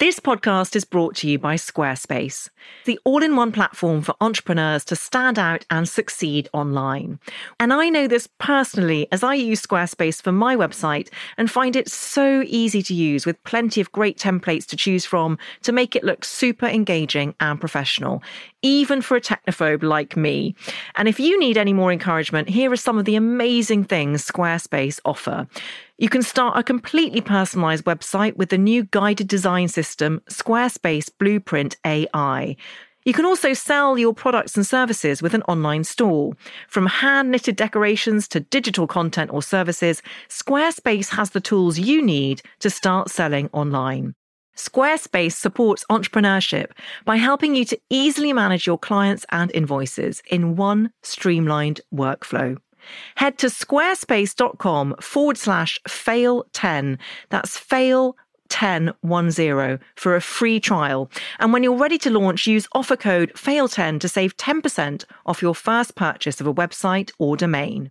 This podcast is brought to you by Squarespace, the all in one platform for entrepreneurs to stand out and succeed online. And I know this personally as I use Squarespace for my website and find it so easy to use with plenty of great templates to choose from to make it look super engaging and professional, even for a technophobe like me. And if you need any more encouragement, here are some of the amazing things Squarespace offer. You can start a completely personalized website with the new guided design system, Squarespace Blueprint AI. You can also sell your products and services with an online store. From hand knitted decorations to digital content or services, Squarespace has the tools you need to start selling online. Squarespace supports entrepreneurship by helping you to easily manage your clients and invoices in one streamlined workflow. Head to squarespace.com forward slash fail 10. That's fail 1010 for a free trial. And when you're ready to launch, use offer code FAIL10 to save 10% off your first purchase of a website or domain.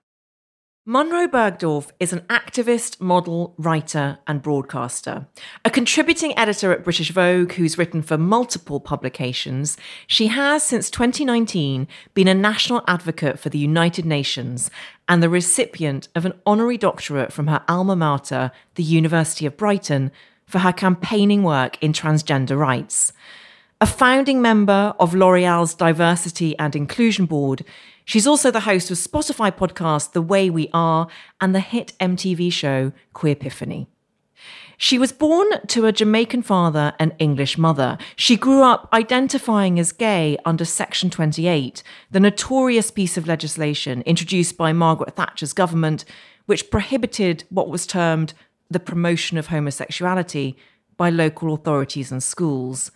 Munroe Bergdorf is an activist, model, writer, and broadcaster. A contributing editor at British Vogue who's written for multiple publications, she has since 2019 been a national advocate for the United Nations and the recipient of an honorary doctorate from her alma mater, the University of Brighton, for her campaigning work in transgender rights. A founding member of L'Oreal's Diversity and Inclusion Board, She's also the host of Spotify podcast The Way We Are and the hit MTV show Queerpiphany. She was born to a Jamaican father and English mother. She grew up identifying as gay under Section 28, the notorious piece of legislation introduced by Margaret Thatcher's government, which prohibited what was termed the promotion of homosexuality by local authorities and schools.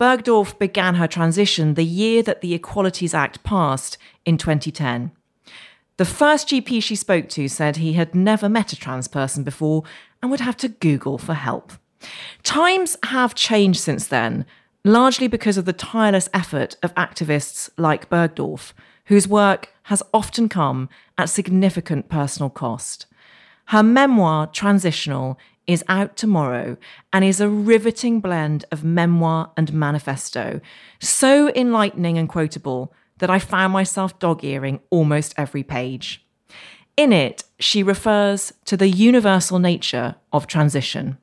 Bergdorf began her transition the year that the Equalities Act passed in 2010. The first GP she spoke to said he had never met a trans person before and would have to Google for help. Times have changed since then, largely because of the tireless effort of activists like Bergdorf, whose work has often come at significant personal cost. Her memoir, Transitional, is out tomorrow and is a riveting blend of memoir and manifesto, so enlightening and quotable that I found myself dog earing almost every page. In it, she refers to the universal nature of transition.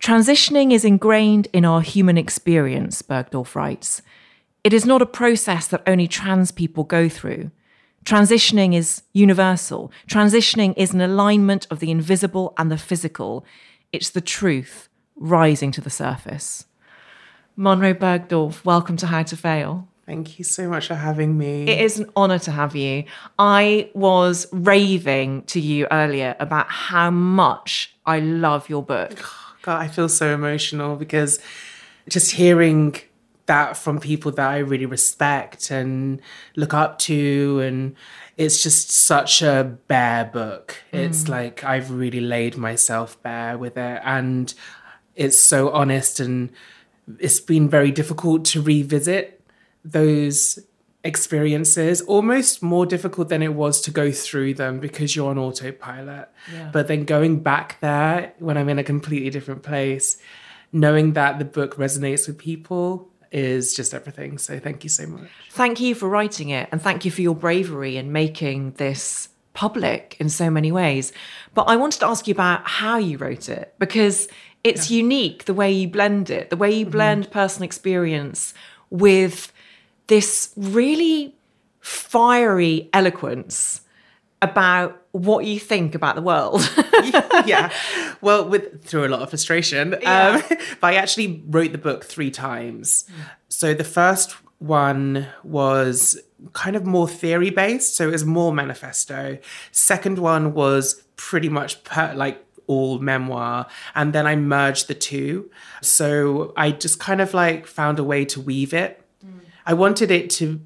Transitioning is ingrained in our human experience, Bergdorf writes. It is not a process that only trans people go through. Transitioning is universal. Transitioning is an alignment of the invisible and the physical. It's the truth rising to the surface. Munroe Bergdorf, welcome to How to Fail. Thank you so much for having me. It is an honor to have you. I was raving to you earlier about how much I love your book. God, I feel so emotional because just hearing that from people that I really respect and look up to. And it's just such a bare book. Mm. It's like I've really laid myself bare with it. And it's so honest and it's been very difficult to revisit those experiences almost more difficult than it was to go through them because you're on autopilot yeah. but then going back there when i'm in a completely different place knowing that the book resonates with people is just everything. So thank you so much. Thank you for writing it and thank you for your bravery in making this public in so many ways. But I wanted to ask you about how you wrote it because it's yeah. unique the way you blend it, the way you mm-hmm. blend mm-hmm. personal experience with this really fiery eloquence about what you think about the world. yeah. Well, with through a lot of frustration, Yeah. um, but I actually wrote the book three times. So the first one was kind of more theory based, so it was more manifesto. Second one was pretty much per, like all memoir, and then I merged the two. So I just kind of like found a way to weave it. I wanted it to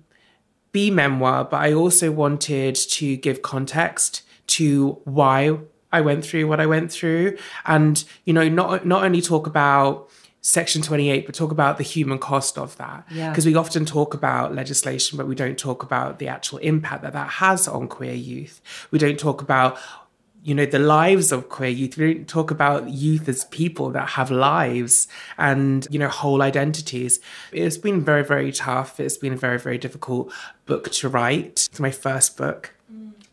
be memoir, but I also wanted to give context to why I went through what I went through, and you know, not not only talk about Section 28, but talk about the human cost of that. Yeah. Because we often talk about legislation, but we don't talk about the actual impact that that has on queer youth. We don't talk about you know the lives of queer youth we don't talk about youth as people that have lives and you know whole identities it's been very very tough it's been a very very difficult book to write it's my first book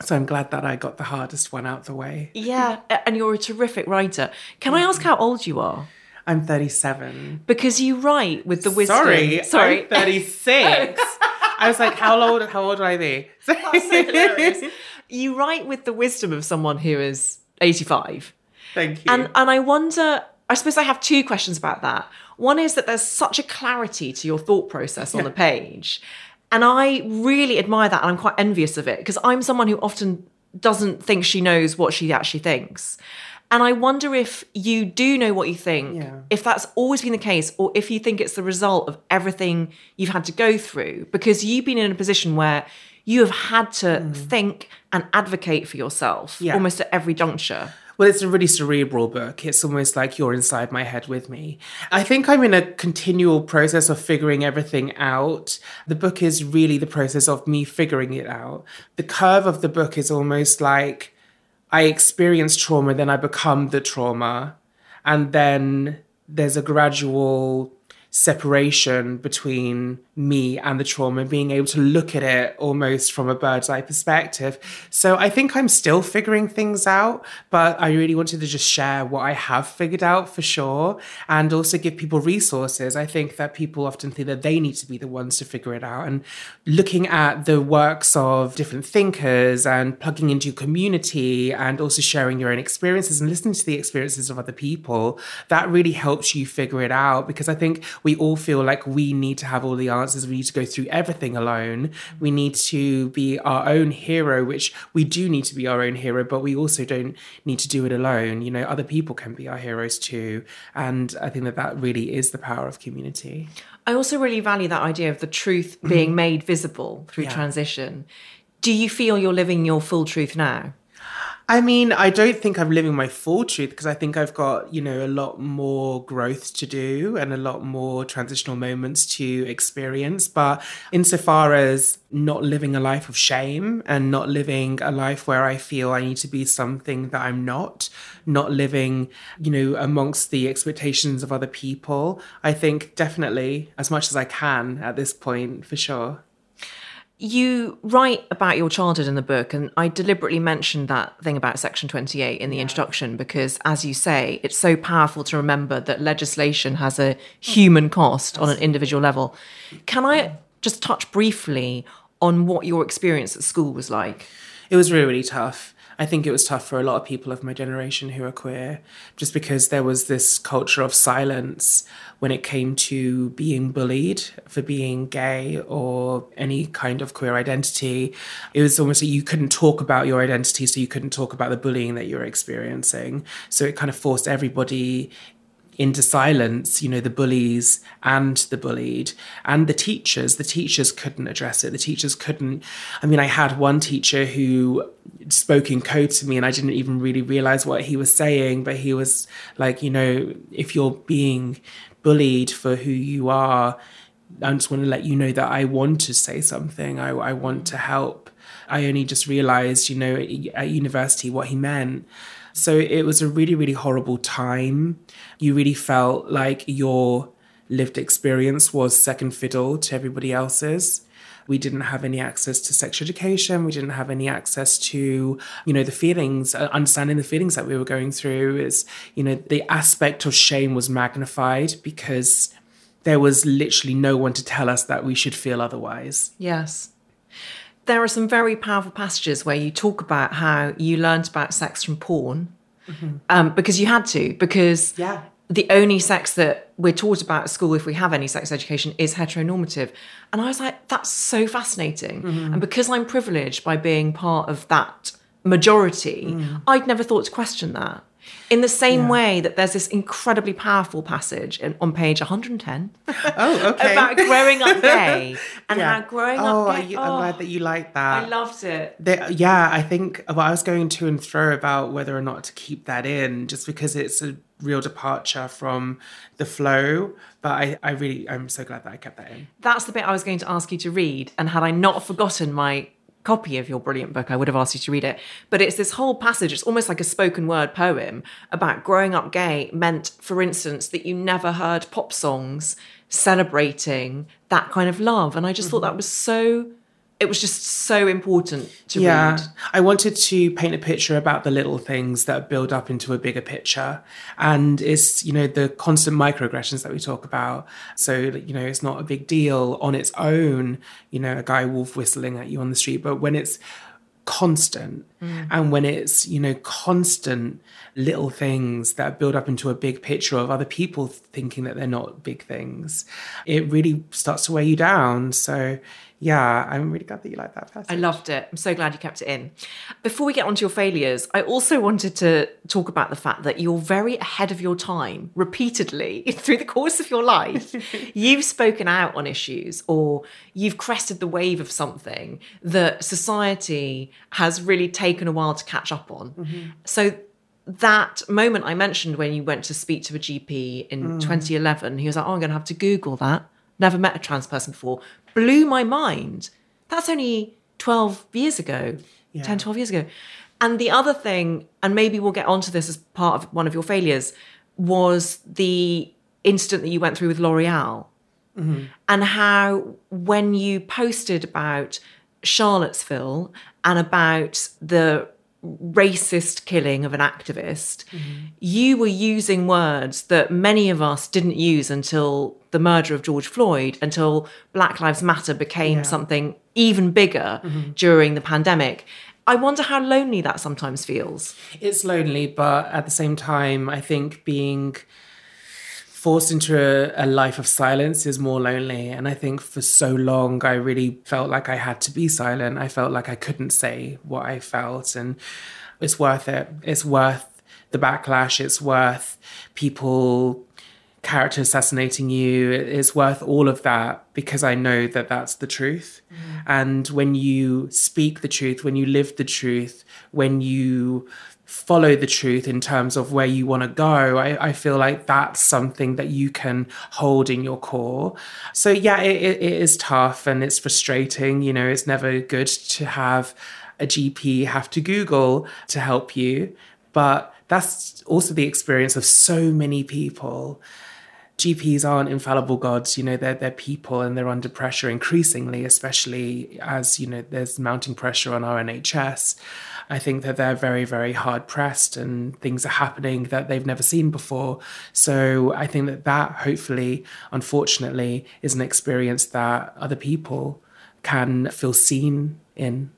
so i'm glad that i got the hardest one out the way Yeah, and you're a terrific writer. Can I ask mm. how old you are? i'm 37 Because you write with the wisdom. sorry sorry. i'm 36 i was like how old how old would i be you write with the wisdom of someone who is 85. thank you And and I wonder, I suppose I have two questions about that. One is that there's such a clarity to your thought process on the page. And I really admire that and I'm quite envious of it because I'm someone who often doesn't think she knows what she actually thinks. And I wonder if you do know what you think, Yeah. if that's always been the case, or if you think it's the result of everything you've had to go through, because you've been in a position where you have had to mm. think and advocate for yourself Yeah. almost at every juncture. Well, it's a really cerebral book. It's almost like you're inside my head with me. I think I'm in a continual process of figuring everything out. The book is really the process of me figuring it out. The curve of the book is almost like I experience trauma, then I become the trauma. And then there's a gradual separation between me and the trauma, and being able to look at it almost from a bird's eye perspective. So I think I'm still figuring things out, but I really wanted to just share what I have figured out for sure and also give people resources. I think that people often think that they need to be the ones to figure it out. And looking at the works of different thinkers and plugging into community and also sharing your own experiences and listening to the experiences of other people, that really helps you figure it out because I think we all feel like we need to have all the answers. We need to go through everything alone. We need to be our own hero, which we do need to be our own hero, but we also don't need to do it alone. You know, other people can be our heroes too. And I think that that really is the power of community. I also really value that idea of the truth being mm-hmm. made visible through Yeah. transition. Do you feel you're living your full truth now? I mean, I don't think I'm living my full truth because I think I've got, you know, a lot more growth to do and a lot more transitional moments to experience. But insofar as not living a life of shame and not living a life where I feel I need to be something that I'm not, not living, you know, amongst the expectations of other people, I think definitely as much as I can at this point, for sure. You write about your childhood in the book, and I deliberately mentioned that thing about Section 28 in the introduction because, as you say, it's so powerful to remember that legislation has a human cost on an individual level. Can I just touch briefly on what your experience at school was like? It was really, really tough. I think it was tough for a lot of people of my generation who are queer, just because there was this culture of silence when it came to being bullied for being gay or any kind of queer identity. It was almost like you couldn't talk about your identity, so you couldn't talk about the bullying that you were experiencing. So it kind of forced everybody into silence, you know, the bullies and the bullied and the teachers. The teachers couldn't address it. The teachers couldn't. I mean, I had one teacher who spoke in code to me and I didn't even really realize what he was saying, but he was like, you know, if you're being bullied for who you are, I just want to let you know that I want to say something. I, I want to help. I only just realized, you know, at university what he meant. So it was a really, really horrible time. You really felt like your lived experience was second fiddle to everybody else's. We didn't have any access to sex education. We didn't have any access to, you know, the feelings, uh, understanding the feelings that we were going through. Is, you know, the aspect of shame was magnified because there was literally no one to tell us that we should feel otherwise. Yes. There are some very powerful passages where you talk about how you learned about sex from porn Mm-hmm. um, because you had to, because Yeah. the only sex that we're taught about at school, if we have any sex education, is heteronormative. And I was like, that's so fascinating. Mm-hmm. And because I'm privileged by being part of that majority, mm. I'd never thought to question that. In the same way that there's this incredibly powerful passage in, on page 110 Oh, okay. about growing up gay and Yeah. how growing oh, up gay. you- I'm oh, glad that you like that. I loved it. Yeah, I think well, I was going to and fro about whether or not to keep that in, just because it's a real departure from the flow. But I, I really, I'm so glad that I kept that in. That's the bit I was going to ask you to read. And had I not forgotten my copy of your brilliant book, I would have asked you to read it. But it's this whole passage, it's almost like a spoken word poem about growing up gay meant, for instance, that you never heard pop songs celebrating that kind of love. And I just thought mm-hmm. that was so, it was just so important to Yeah, read. I wanted to paint a picture about the little things that build up into a bigger picture, and it's you know the constant microaggressions that we talk about. So you know it's not a big deal on its own. You know a guy wolf whistling at you on the street, but when it's constant mm. and when it's you know constant little things that build up into a big picture of other people thinking that they're not big things it really starts to weigh you down so yeah i'm really glad that you like that passage I loved it. I'm so glad you kept it in. Before we get on to your failures, I also wanted to talk about the fact that you're very ahead of your time repeatedly through the course of your life. you've spoken out on issues or you've crested the wave of something that society has really taken a while to catch up on. Mm-hmm. So that moment I mentioned when you went to speak to a GP in mm. 2011, he was like, Oh, I'm going to have to Google that. Never met a trans person before. Blew my mind. That's only 12 years ago, 10, 12 years ago. And the other thing, and maybe we'll get onto this as part of one of your failures, was the incident that you went through with L'Oreal mm-hmm. and how when you posted about Charlottesville and about the racist killing of an activist, mm-hmm. you were using words that many of us didn't use until the murder of George Floyd, until Black Lives Matter became something even bigger mm-hmm. during the pandemic. I wonder how lonely that sometimes feels. It's lonely, but at the same time, I think being forced into a, a life of silence is more lonely. And I think for so long, I really felt like I had to be silent. I felt like I couldn't say what I felt. And it's worth it. It's worth the backlash. It's worth people character assassinating you it's worth all of that because i know that that's the truth mm. and when you speak the truth when you live the truth when you follow the truth in terms of where you want to go. I, I feel like that's something that you can hold in your core. So yeah it, it, it is tough and it's frustrating. You know it's never good to have a gp have to google to help you but that's also the experience of so many people GPs aren't infallible gods, you know, they're they're people and they're under pressure increasingly, especially as, you know, there's mounting pressure on our NHS. I think that they're very, very hard pressed and things are happening that they've never seen before. So I think that that hopefully, unfortunately, is an experience that other people can feel seen in.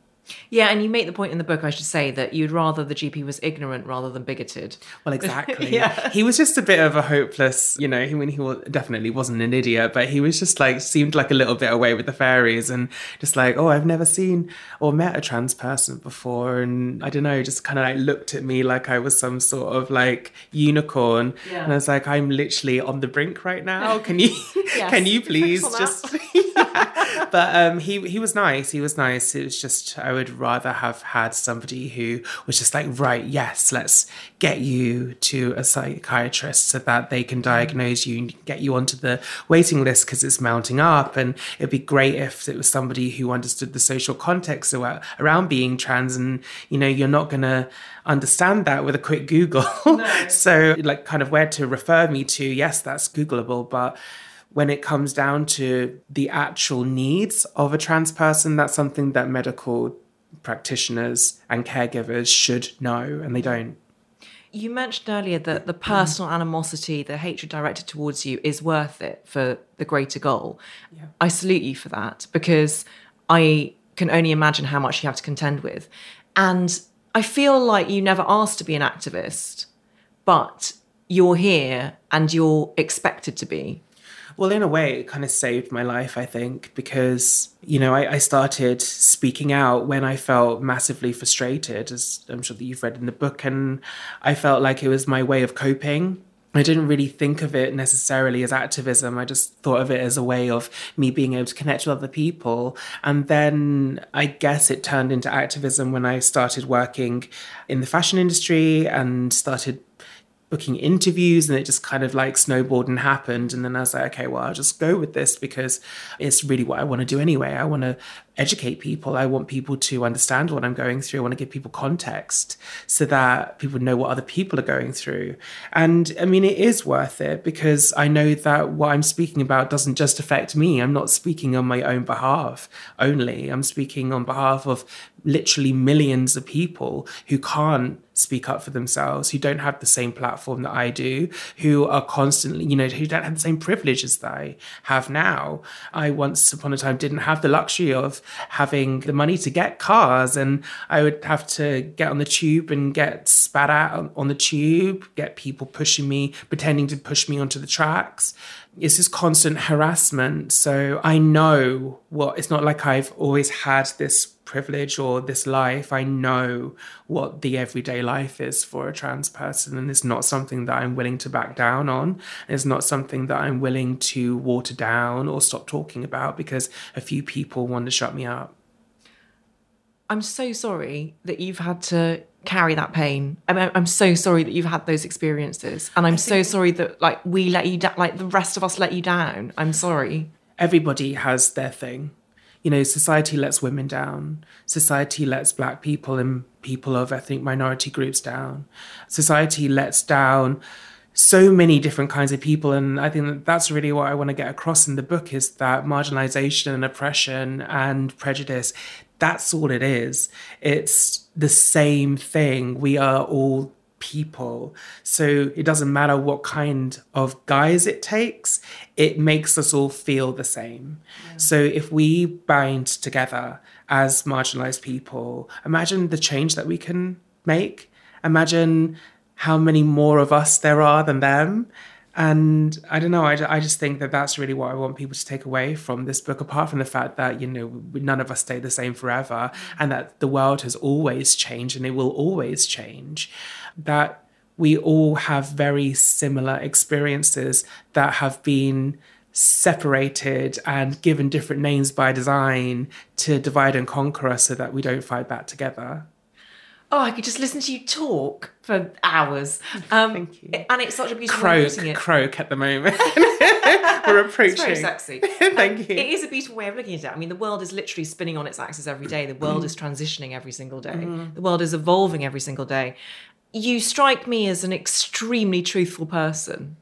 Yeah, and you make the point in the book, I should say, that you'd rather the GP was ignorant rather than bigoted. Well, exactly. Yeah. He was just a bit of a hopeless, you know, mean, he wa- definitely wasn't an idiot, but he was just like, seemed like a little bit away with the fairies and just like, oh, I've never seen or met a trans person before. And I don't know, just kind of like looked at me like I was some sort of like unicorn. Yeah. And I was like, I'm literally on the brink right now. Can you, Yes. can you please just, Yeah. But um, he, he was nice. He was nice. It was just, I would rather have had somebody who was just like, right, yes, let's get you to a psychiatrist so that they can diagnose you and get you onto the waiting list because it's mounting up. And it'd be great if it was somebody who understood the social context ar- around being trans. And, you know, you're not going to understand that with a quick Google. so, like, kind of where to refer me to, yes, that's Googleable. But when it comes down to the actual needs of a trans person, that's something that medical practitioners and caregivers should know, and they don't. You mentioned earlier that the personal animosity, the hatred directed towards you is worth it for the greater goal. I salute you for that because I can only imagine how much you have to contend with. And I feel like you never asked to be an activist, but you're here and you're expected to be. Well, in a way, it kind of saved my life, I think, because, you know, I, I, started speaking out when I felt massively frustrated, as I'm sure that you've read in the book. And I felt like it was my way of coping. I didn't really think of it necessarily as activism. I just thought of it as a way of me being able to connect with other people. And then I guess it turned into activism when I started working in the fashion industry and started booking interviews and it just kind of like snowballed and happened and then i was like okay well i'll just go with this because it's really what i want to do anyway i want to educate people. I want people to understand what I'm going through. I want to give people context so that people know what other people are going through. And I mean, it is worth it because I know that what I'm speaking about doesn't just affect me. I'm not speaking on my own behalf only. I'm speaking on behalf of literally millions of people who can't speak up for themselves, who don't have the same platform that I do, who are constantly, you know, who don't have the same privilege as I have now. I once upon a time didn't have the luxury of having the money to get cars. And I would have to get on the tube and get spat out on the tube, get people pushing me, pretending to push me onto the tracks. It's this constant harassment. So I know what it's not like I've always had this privilege or this life. I know what the everyday life is for a trans person, and it's not something that I'm willing to back down on. It's not something that I'm willing to water down or stop talking about because a few people want to shut me up. I'm so sorry that you've had to carry that pain. I'm, I'm so sorry that you've had those experiences, and I'm so sorry that like we let you down, like the rest of us let you down. I'm sorry. Everybody has their thing you know, society lets women down. Society lets black people and people of ethnic minority groups down. Society lets down so many different kinds of people and i think that that's really what i want to get across in the book is that marginalization and oppression and prejudice that's all it is it's the same thing we are all people. So it doesn't matter what kind of guise it takes, it makes us all feel the same. Yeah. So if we bind together as marginalized people, imagine the change that we can make. Imagine how many more of us there are than them. And I don't know, I, I just think that that's really what I want people to take away from this book, apart from the fact that, you know, none of us stay the same forever and that the world has always changed and it will always change. That we all have very similar experiences that have been separated and given different names by design to divide and conquer us so that we don't fight back together oh, I could just listen to you talk for hours. Um, Thank you. And it's such a beautiful croak, way of it. Croak at the moment. We're approaching. It's very sexy. Thank um, you. It is a beautiful way of looking at it. I mean, the world is literally spinning on its axis every day. The world is transitioning every single day. Mm. The world is evolving every single day. You strike me as an extremely truthful person.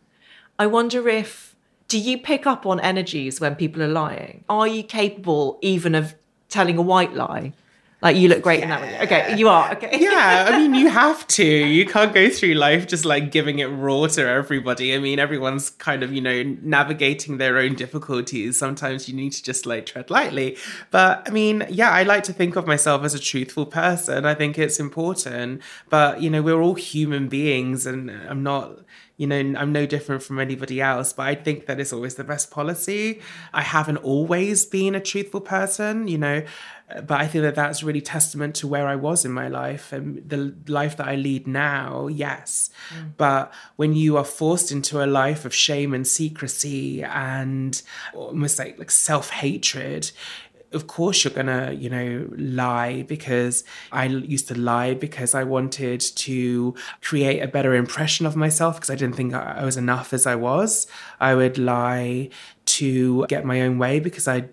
I wonder if do you pick up on energies when people are lying? Are you capable even of telling a white lie? Like you look great yeah. in that one. Okay, you are. Okay. yeah, I mean, you have to. You can't go through life just like giving it raw to everybody. I mean, everyone's kind of, you know, navigating their own difficulties. Sometimes you need to just like tread lightly. But I mean, yeah, I like to think of myself as a truthful person. I think it's important. But, you know, we're all human beings and I'm not you know, I'm no different from anybody else, but I think that is always the best policy. I haven't always been a truthful person, you know, but I think that that's really testament to where I was in my life and the life that I lead now. Yes, mm. but when you are forced into a life of shame and secrecy and almost like like self hatred, of course you're gonna you know lie because i used to lie because i wanted to create a better impression of myself because i didn't think i was enough as i was. I would lie to get my own way because I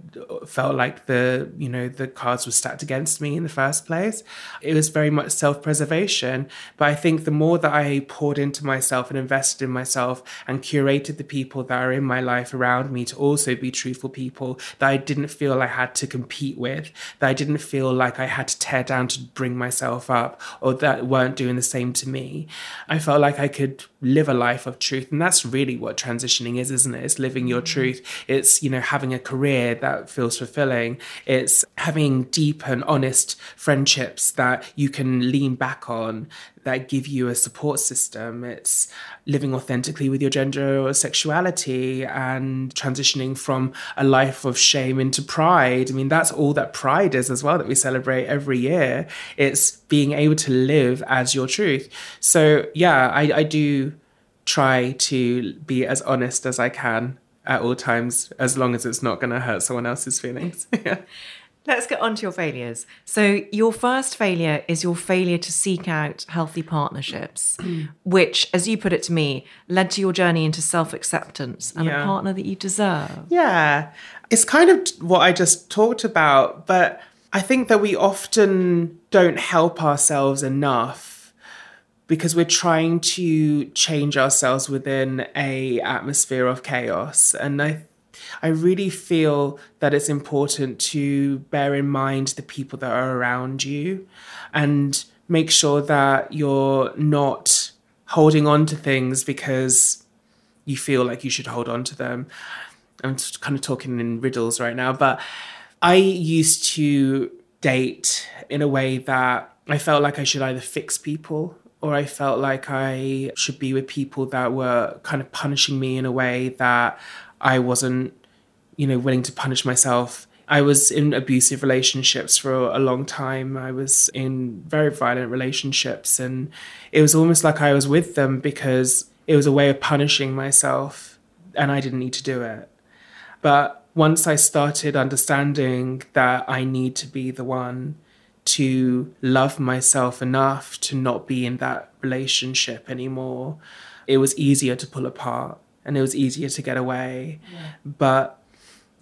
felt like the you know the cards were stacked against me in the first place. It was very much self-preservation, but I think the more that I poured into myself and invested in myself and curated the people that are in my life around me to also be truthful people that I didn't feel I had to compete with, that I didn't feel like I had to tear down to bring myself up or that weren't doing the same to me. I felt like I could live a life of truth and that's really what transitioning is, isn't it? It's living your mm-hmm. truth It's, you know, having a career that feels fulfilling. It's having deep and honest friendships that you can lean back on that give you a support system. It's living authentically with your gender or sexuality and transitioning from a life of shame into pride. I mean, that's all that pride is as well, that we celebrate every year. It's being able to live as your truth. So, yeah, I, I do try to be as honest as I can at all times, as long as it's not going to hurt someone else's feelings. yeah. Let's get on to your failures. So, your first failure is your failure to seek out healthy partnerships, which, as you put it to me, led to your journey into self acceptance and Yeah. a partner that you deserve. Yeah. It's kind of what I just talked about, but I think that we often don't help ourselves enough because we're trying to change ourselves within a atmosphere of chaos and I I really feel that it's important to bear in mind the people that are around you and make sure that you're not holding on to things because you feel like you should hold on to them. I'm kind of talking in riddles right now, but I used to date in a way that I felt like I should either fix people or I felt like I should be with people that were kind of punishing me in a way that I wasn't, you know, willing to punish myself. I was in abusive relationships for a long time. I was in very violent relationships, and it was almost like I was with them because it was a way of punishing myself, and I didn't need to do it. But once I started understanding that I need to be the one to love myself enough to not be in that relationship anymore, it was easier to pull apart and it was easier to get away. But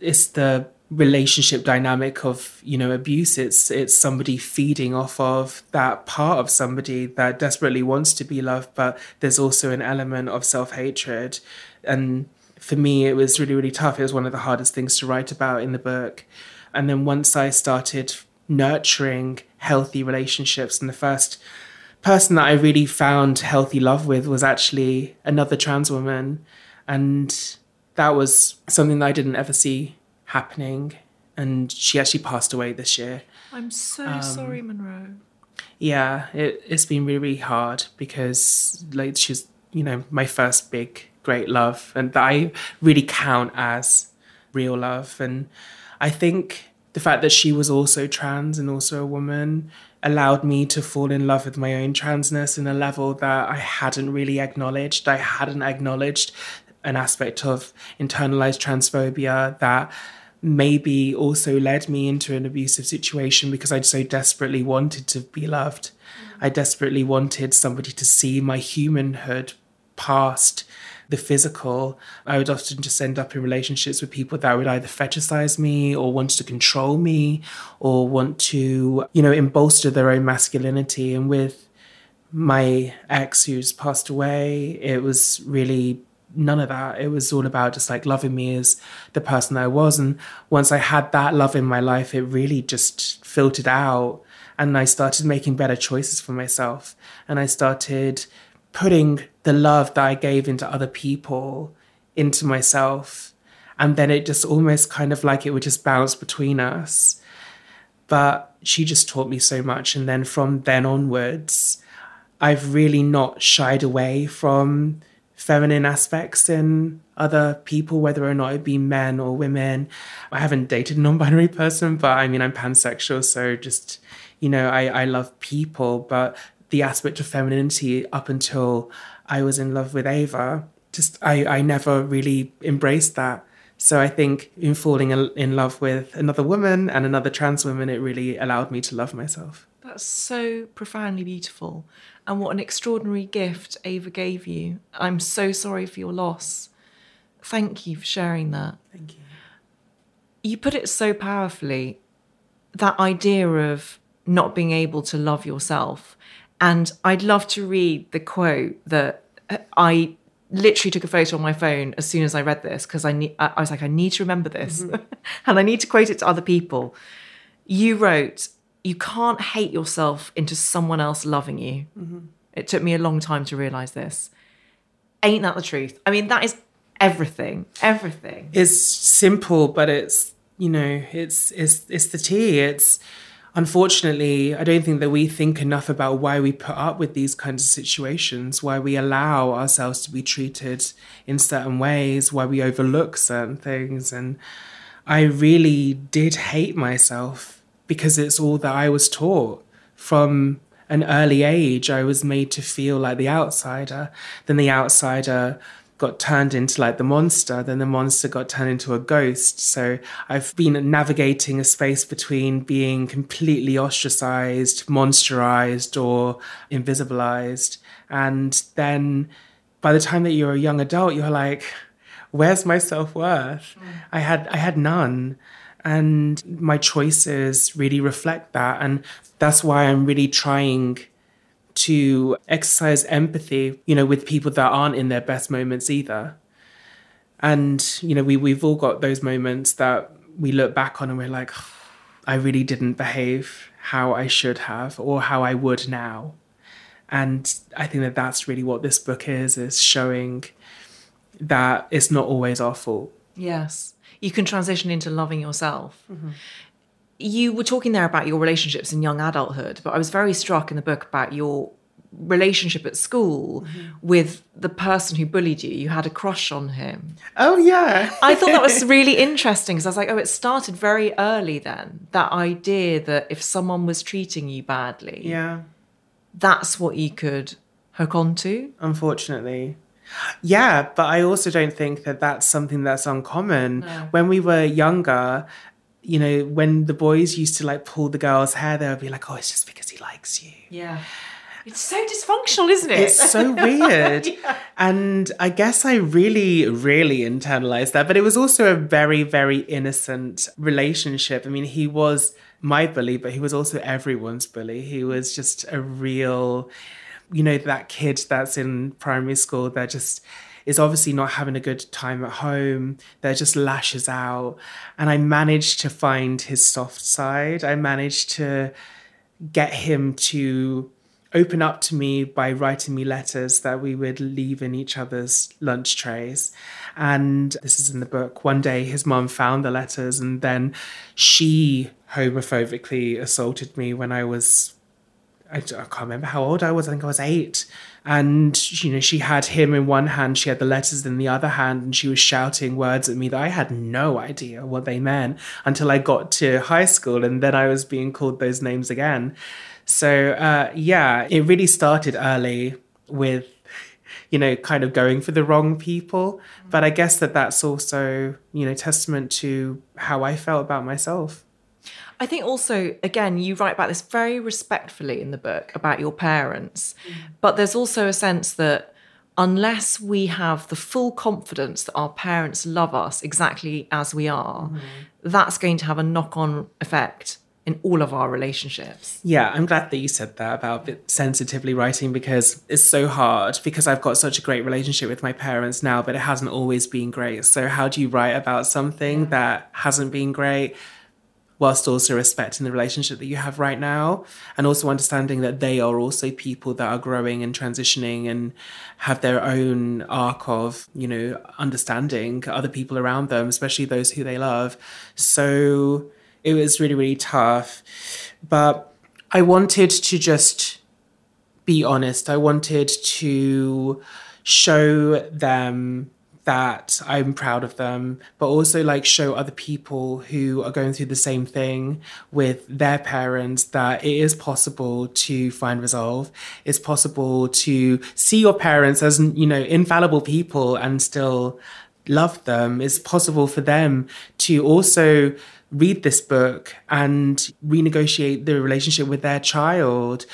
it's the relationship dynamic of you know abuse. It's it's somebody feeding off of that part of somebody that desperately wants to be loved but there's also an element of self-hatred. And for me it was really really tough. It was one of the hardest things to write about in the book. And then once i started nurturing healthy relationships. And the first person that i really found healthy love with was actually another trans woman. And that was something that i didn't ever see happening. And she actually passed away this year. I'm so Um, sorry, Munroe. yeah it, it's been really really hard because like she's you know my first big great love and that i really count as real love. And i think the fact that she was also trans and also a woman allowed me to fall in love with my own transness in a level that i hadn't really acknowledged i hadn't acknowledged an aspect of internalized transphobia that maybe also led me into an abusive situation because I so desperately wanted to be loved. Mm. I desperately wanted somebody to see my humanhood past the physical. I would often just end up in relationships with people that would either fetishize me or want to control me or want to, you know, embolster their own masculinity. And with my ex who's passed away, it was really none of that. It was all about just like loving me as the person I was. And once I had that love in my life, it really just filtered out. And I started making better choices for myself. And I started putting the love that I gave into other people into myself. And then it just almost kind of like it would just bounce between us. But she just taught me so much. And then from then onwards, I've really not shied away from feminine aspects in other people, whether or not it be men or women. I haven't dated a non binary person, but I mean, I'm pansexual. So just, you know, I, I love people, but the aspect of femininity up until I was in love with Ava, just I, I never really embraced that. So I think in falling in in love with another woman and another trans woman, it really allowed me to love myself. That's so profoundly beautiful. And what an extraordinary gift Ava gave you. I'm so sorry for your loss. Thank you for sharing that. Thank you. You put it so powerfully that idea of not being able to love yourself. And I'd love to read the quote that uh, I literally took a photo on my phone as soon as I read this because I, ne- I was like, I need to remember this and I need to quote it to other people. You wrote, You can't hate yourself into someone else loving you. It took me a long time to realize this. Ain't that the truth? I mean, that is everything, everything. It's simple, but it's you know, it's it's it's the tea. It's unfortunately, I don't think that we think enough about why we put up with these kinds of situations, why we allow ourselves to be treated in certain ways, why we overlook certain things. And I really did hate myself because it's all that I was taught from an early age. I was made to feel like the outsider. Then the outsider got turned into like the monster, then the monster got turned into a ghost. So I've been navigating a space between being completely ostracized, monsterized, or invisibilized. And then by the time that you're a young adult, you're like, where's my self-worth? Mm. I had I had none. And my choices really reflect that. And that's why I'm really trying to exercise empathy, you know, with people that aren't in their best moments either. And, you know, we, we've all got those moments that we look back on and we're like, oh, I really didn't behave how I should have or how I would now. And I think that that's really what this book is, is showing that it's not always our fault. Yes. You can transition into loving yourself. Mm-hmm you were talking there about your relationships in young adulthood, but I was very struck in the book about your relationship at school mm-hmm. with the person who bullied you. You had a crush on him. Oh, yeah. I thought that was really interesting because I was like, oh, it started very early then. That idea that if someone was treating you badly, yeah, that's what you could hook onto. Unfortunately. Yeah, but I also don't think that that's something that's uncommon. No. When we were younger, you know, when the boys used to like pull the girl's hair, they would be like, oh, it's just because he likes you. Yeah. It's so dysfunctional, isn't it? It's so weird. yeah. And I guess I really, really internalized that. But it was also a very, very innocent relationship. I mean, he was my bully, but he was also everyone's bully. He was just a real, you know, that kid that's in primary school that just is obviously not having a good time at home. That just lashes out. And I managed to find his soft side. I managed to get him to open up to me by writing me letters that we would leave in each other's lunch trays. And this is in the book. One day his mom found the letters and then she homophobically assaulted me when I was, I, I can't remember how old I was. I think I was eight and you know she had him in one hand she had the letters in the other hand and she was shouting words at me that i had no idea what they meant until i got to high school and then i was being called those names again. So uh, yeah it really started early with you know kind of going for the wrong people. But i guess that that's also you know testament to how i felt about myself I think also, again, you write about this very respectfully in the book about your parents, mm. but there's also a sense that unless we have the full confidence that our parents love us exactly as we are, mm. that's going to have a knock on effect in all of our relationships. Yeah, I'm glad that you said that about sensitively writing because it's so hard because I've got such a great relationship with my parents now, but it hasn't always been great. So, how do you write about something that hasn't been great? Whilst also respecting the relationship that you have right now and also understanding that they are also people that are growing and transitioning and have their own arc of you know understanding other people around them especially those who they love. So it was really really tough. But i wanted to just be honest. I wanted to show them that I'm proud of them, but also like show other people who are going through the same thing with their parents that it is possible to find resolve. It's possible to see your parents as, you know, infallible people and still love them. It's possible for them to also read this book and renegotiate the relationship with their child.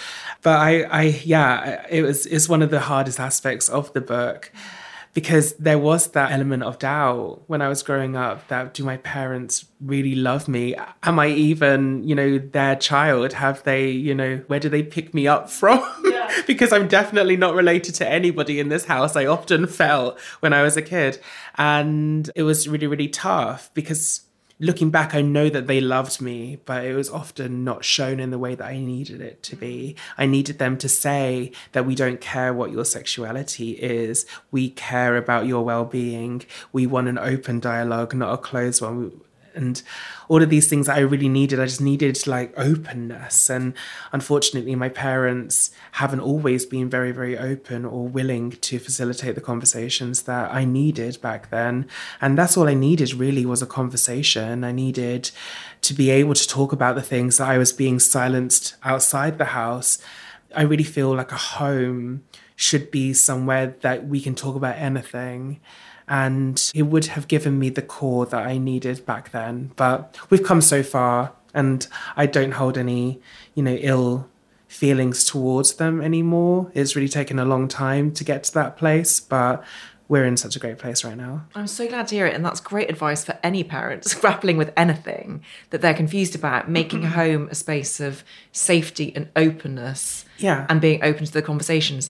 But I, I, yeah, it was, it's one of the hardest aspects of the book because there was that element of doubt when I was growing up that do my parents really love me? Am I even, you know, their child? Have they, you know, where do they pick me up from? Yeah. because I'm definitely not related to anybody in this house. I often felt when I was a kid. And it was really, really tough because looking back, I know that they loved me, but it was often not shown in the way that I needed it to be. I needed them to say that we don't care what your sexuality is, we care about your well being. We want an open dialogue, not a closed one and all of these things that I really needed. I just needed like openness. And unfortunately, my parents haven't always been very, very open or willing to facilitate the conversations that I needed back then. And that's all I needed really was a conversation. I needed to be able to talk about the things that I was being silenced outside the house. I really feel like a home should be somewhere that we can talk about anything and it would have given me the core that I needed back then. But we've come so far, and I don't hold any, you know, ill feelings towards them anymore. It's really taken a long time to get to that place, but we're in such a great place right now. I'm so glad to hear it. And that's great advice for any parents grappling with anything that they're confused about, making home a space of safety and openness. Yeah. And being open to the conversations.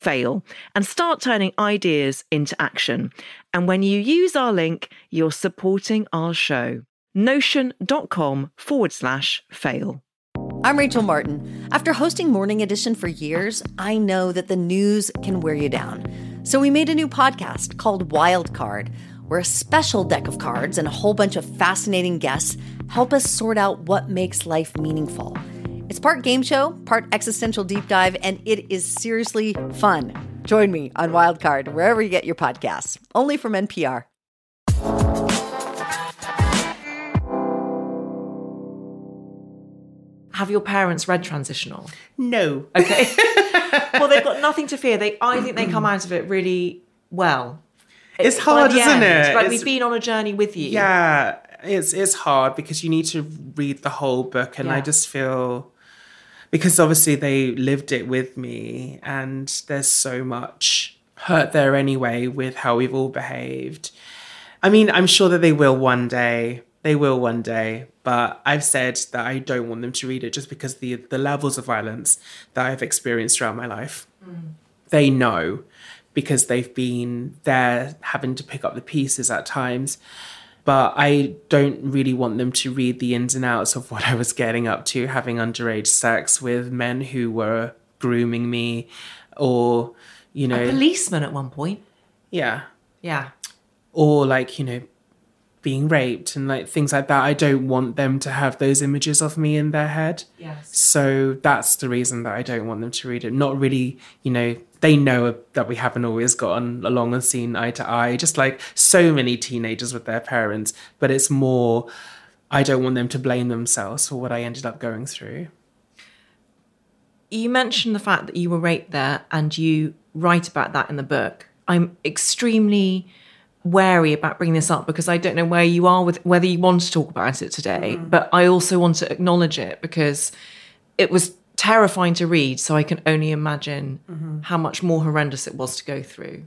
fail and start turning ideas into action. And when you use our link, you're supporting our show. Notion.com forward slash fail. I'm Rachel Martin. After hosting Morning Edition for years, I know that the news can wear you down. So we made a new podcast called Wild Card, where a special deck of cards and a whole bunch of fascinating guests help us sort out what makes life meaningful. It's part game show, part existential deep dive, and it is seriously fun. Join me on Wildcard, wherever you get your podcasts, only from NPR. Have your parents read Transitional? No. Okay. well, they've got nothing to fear. They, I think they come out of it really well. It's hard, isn't it? Like It's- we've been on a journey with you. Yeah, it's it's hard because you need to read the whole book, and I just feel because obviously they lived it with me, and there's so much hurt there anyway with how we've all behaved. I mean, I'm sure that they will one day. They will one day, but I've said that I don't want them to read it just because the the levels of violence that I've experienced throughout my life. Mm. They know because they've been there having to pick up the pieces at times but I don't really want them to read the ins and outs of what I was getting up to, having underage sex with men who were grooming me, or, you A know, policeman at one point. yeah, Yeah. or like, you know, being raped and like things like that. I don't want them to have those images of me in their head. Yes. So that's the reason that I don't want them to read it. Not really, you know, they know that we haven't always gotten along and seen eye to eye, just like so many teenagers with their parents. But it's more, I don't want them to blame themselves for what I ended up going through. You mentioned the fact that you were raped there and you write about that in the book. I'm extremely wary about bringing this up because I don't know where you are with whether you want to talk about it today, mm-hmm. but I also want to acknowledge it because it was terrifying to read. So I can only imagine mm-hmm. how much more horrendous it was to go through.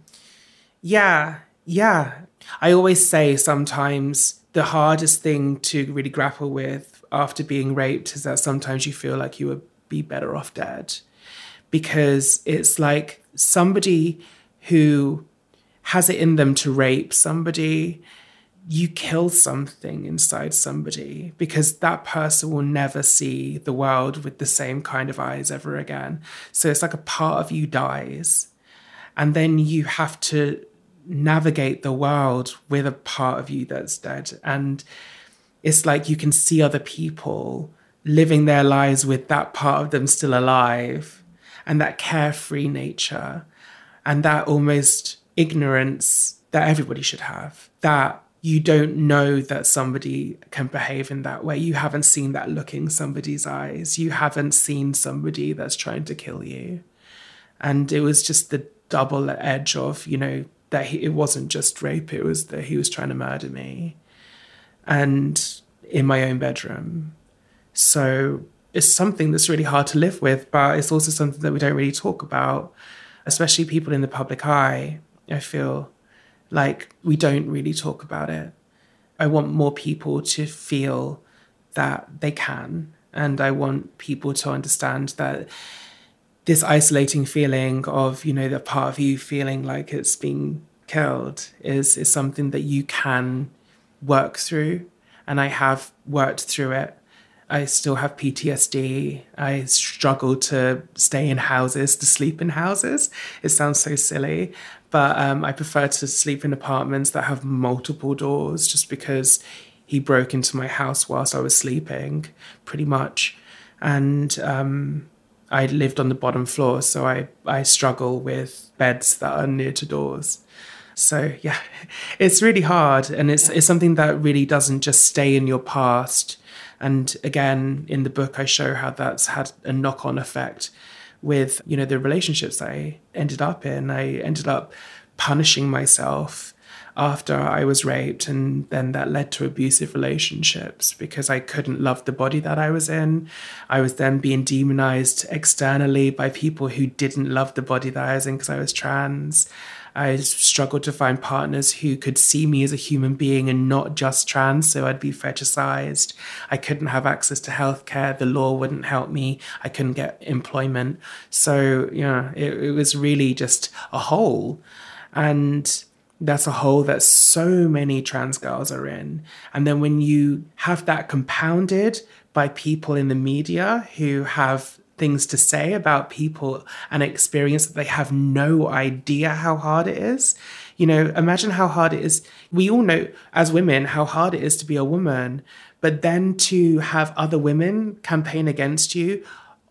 Yeah, yeah. I always say sometimes the hardest thing to really grapple with after being raped is that sometimes you feel like you would be better off dead because it's like somebody who has it in them to rape somebody you kill something inside somebody because that person will never see the world with the same kind of eyes ever again. So it's like a part of you dies. And then you have to navigate the world with a part of you that's dead. And it's like you can see other people living their lives with that part of them still alive and that carefree nature. And that almost ignorance that everybody should have. That you don't know that somebody can behave in that way. You haven't seen that look in somebody's eyes. You haven't seen somebody that's trying to kill you. And it was just the double edge of, you know, that he, it wasn't just rape, it was that he was trying to murder me. And in my own bedroom. So it's something that's really hard to live with, but it's also something that we don't really talk about, especially people in the public eye. I feel like we don't really talk about it. I want more people to feel that they can. And I want people to understand that this isolating feeling of, you know, the part of you feeling like it's being killed is, is something that you can work through. And I have worked through it. I still have PTSD. I struggle to stay in houses, to sleep in houses. It sounds so silly, but um, I prefer to sleep in apartments that have multiple doors just because he broke into my house whilst I was sleeping, pretty much. And um, I lived on the bottom floor, so I, I struggle with beds that are near to doors. So yeah, it's really hard, and it's yeah. it's something that really doesn't just stay in your past. And again, in the book, I show how that's had a knock on effect with you know the relationships I ended up in. I ended up punishing myself after I was raped, and then that led to abusive relationships because I couldn't love the body that I was in. I was then being demonized externally by people who didn't love the body that I was in because I was trans. I struggled to find partners who could see me as a human being and not just trans, so I'd be fetishized. I couldn't have access to healthcare. The law wouldn't help me. I couldn't get employment. So, yeah, it, it was really just a hole. And that's a hole that so many trans girls are in. And then when you have that compounded by people in the media who have things to say about people and experience that they have no idea how hard it is. You know, imagine how hard it is. We all know as women how hard it is to be a woman, but then to have other women campaign against you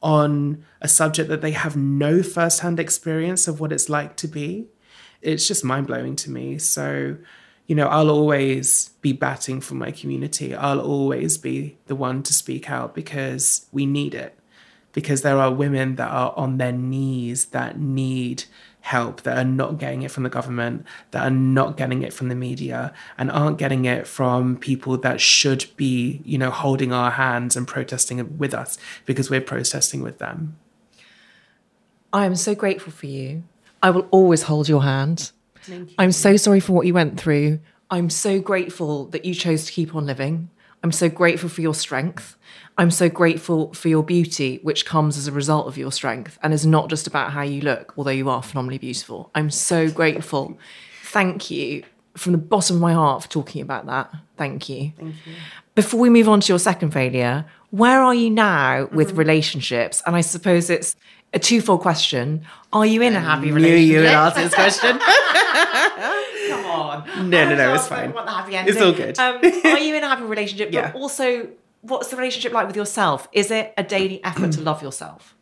on a subject that they have no firsthand experience of what it's like to be, it's just mind blowing to me. So, you know, I'll always be batting for my community. I'll always be the one to speak out because we need it because there are women that are on their knees that need help, that are not getting it from the government, that are not getting it from the media, and aren't getting it from people that should be, you know, holding our hands and protesting with us because we're protesting with them. I am so grateful for you. I will always hold your hand. You. I'm so sorry for what you went through. I'm so grateful that you chose to keep on living. I'm so grateful for your strength. I'm so grateful for your beauty, which comes as a result of your strength and is not just about how you look, although you are phenomenally beautiful. I'm so grateful. Thank you from the bottom of my heart for talking about that. Thank you. Thank you. Before we move on to your second failure, where are you now with mm-hmm. relationships? And I suppose it's a twofold question. Are you in a happy I relationship? you would ask this question. Come on. No, no, no, it's fine. It's all good. Um, are you in a happy relationship? But yeah. also, what's the relationship like with yourself? Is it a daily effort to love yourself?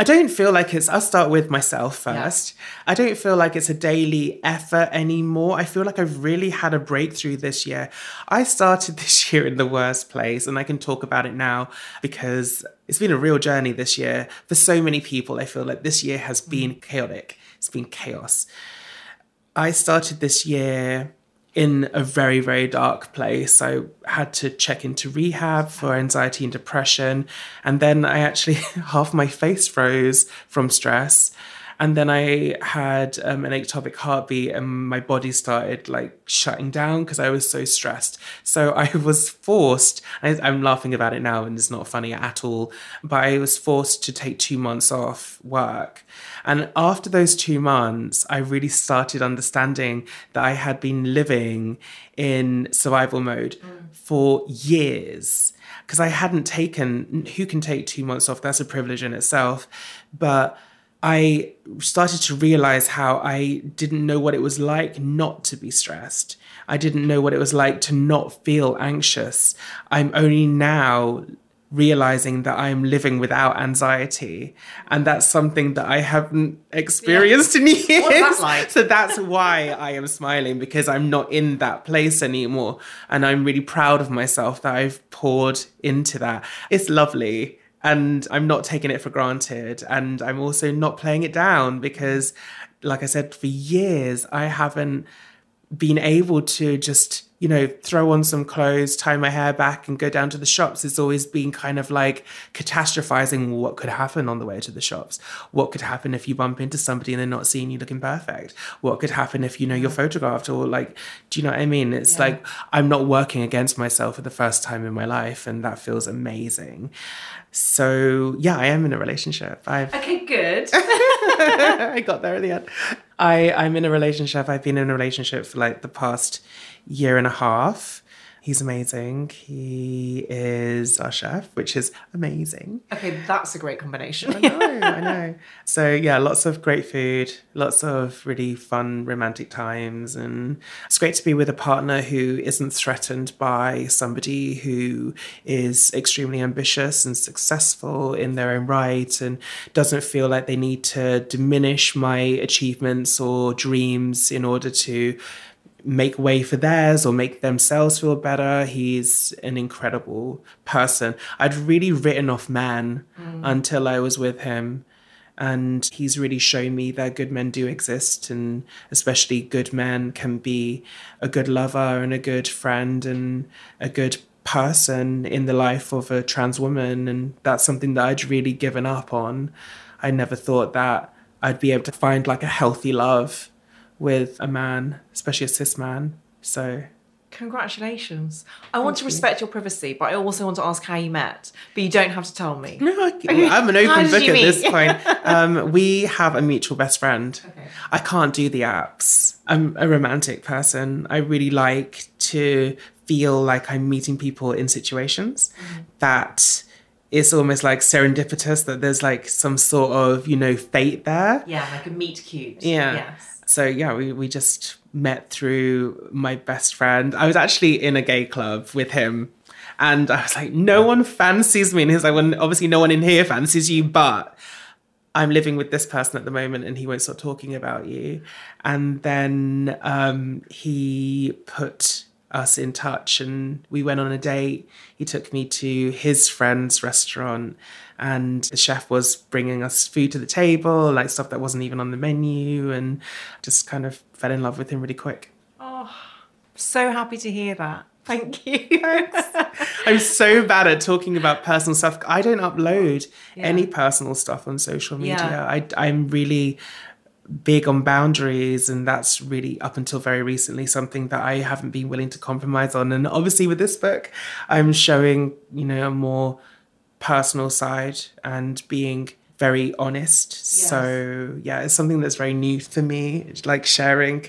I don't feel like it's, I'll start with myself first. Yeah. I don't feel like it's a daily effort anymore. I feel like I've really had a breakthrough this year. I started this year in the worst place, and I can talk about it now because it's been a real journey this year. For so many people, I feel like this year has mm. been chaotic, it's been chaos. I started this year in a very, very dark place. I had to check into rehab for anxiety and depression. And then I actually, half my face froze from stress. And then I had um, an ectopic heartbeat, and my body started like shutting down because I was so stressed. So I was forced, I, I'm laughing about it now, and it's not funny at all, but I was forced to take two months off work. And after those two months, I really started understanding that I had been living in survival mode mm. for years because I hadn't taken, who can take two months off? That's a privilege in itself. But I started to realize how I didn't know what it was like not to be stressed. I didn't know what it was like to not feel anxious. I'm only now realizing that I'm living without anxiety. And that's something that I haven't experienced yeah. in years. That like? So that's why I am smiling because I'm not in that place anymore. And I'm really proud of myself that I've poured into that. It's lovely. And I'm not taking it for granted. And I'm also not playing it down because, like I said, for years, I haven't been able to just you know, throw on some clothes, tie my hair back, and go down to the shops. It's always been kind of like catastrophizing what could happen on the way to the shops. What could happen if you bump into somebody and they're not seeing you looking perfect? What could happen if, you know, you're photographed or like, do you know what I mean? It's yeah. like I'm not working against myself for the first time in my life, and that feels amazing. So yeah, I am in a relationship. I've Okay, good. I got there at the end. I, I'm in a relationship. I've been in a relationship for like the past year and a half. He's amazing. He is our chef, which is amazing. Okay, that's a great combination. I know, I know. So yeah, lots of great food, lots of really fun romantic times, and it's great to be with a partner who isn't threatened by somebody who is extremely ambitious and successful in their own right, and doesn't feel like they need to diminish my achievements or dreams in order to make way for theirs or make themselves feel better. He's an incredible person. I'd really written off man mm. until I was with him. And he's really shown me that good men do exist, and especially good men can be a good lover and a good friend and a good person in the life of a trans woman. And that's something that I'd really given up on. I never thought that I'd be able to find like a healthy love with a man, especially a cis man. So Congratulations. I want to respect your privacy, but I also want to ask how you met. But you don't have to tell me. No, I, am an open book at this point. Um, we have a mutual best friend. Okay. I can't do the apps. I'm a romantic person. I really like to feel like I'm meeting people in situations mm-hmm. that it's almost like serendipitous that there's like some sort of, you know, fate there. Yeah, like a meet cute. Yeah. Yes. So yeah, we, we just met through my best friend. I was actually in a gay club with him. And I was like, no one fancies me. And he's like, well, obviously no one in here fancies you, but I'm living with this person at the moment and he won't stop talking about you. And then um, he put us in touch and we went on a date. He took me to his friend's restaurant and the chef was bringing us food to the table, like stuff that wasn't even on the menu, and just kind of fell in love with him really quick. Oh, so happy to hear that. Thank you. I'm so bad at talking about personal stuff. I don't upload yeah. any personal stuff on social media. Yeah. I, I'm really big on boundaries and that's really up until very recently something that I haven't been willing to compromise on and obviously with this book I'm showing you know a more personal side and being very honest. Yes. So yeah, it's something that's very new for me. It's like sharing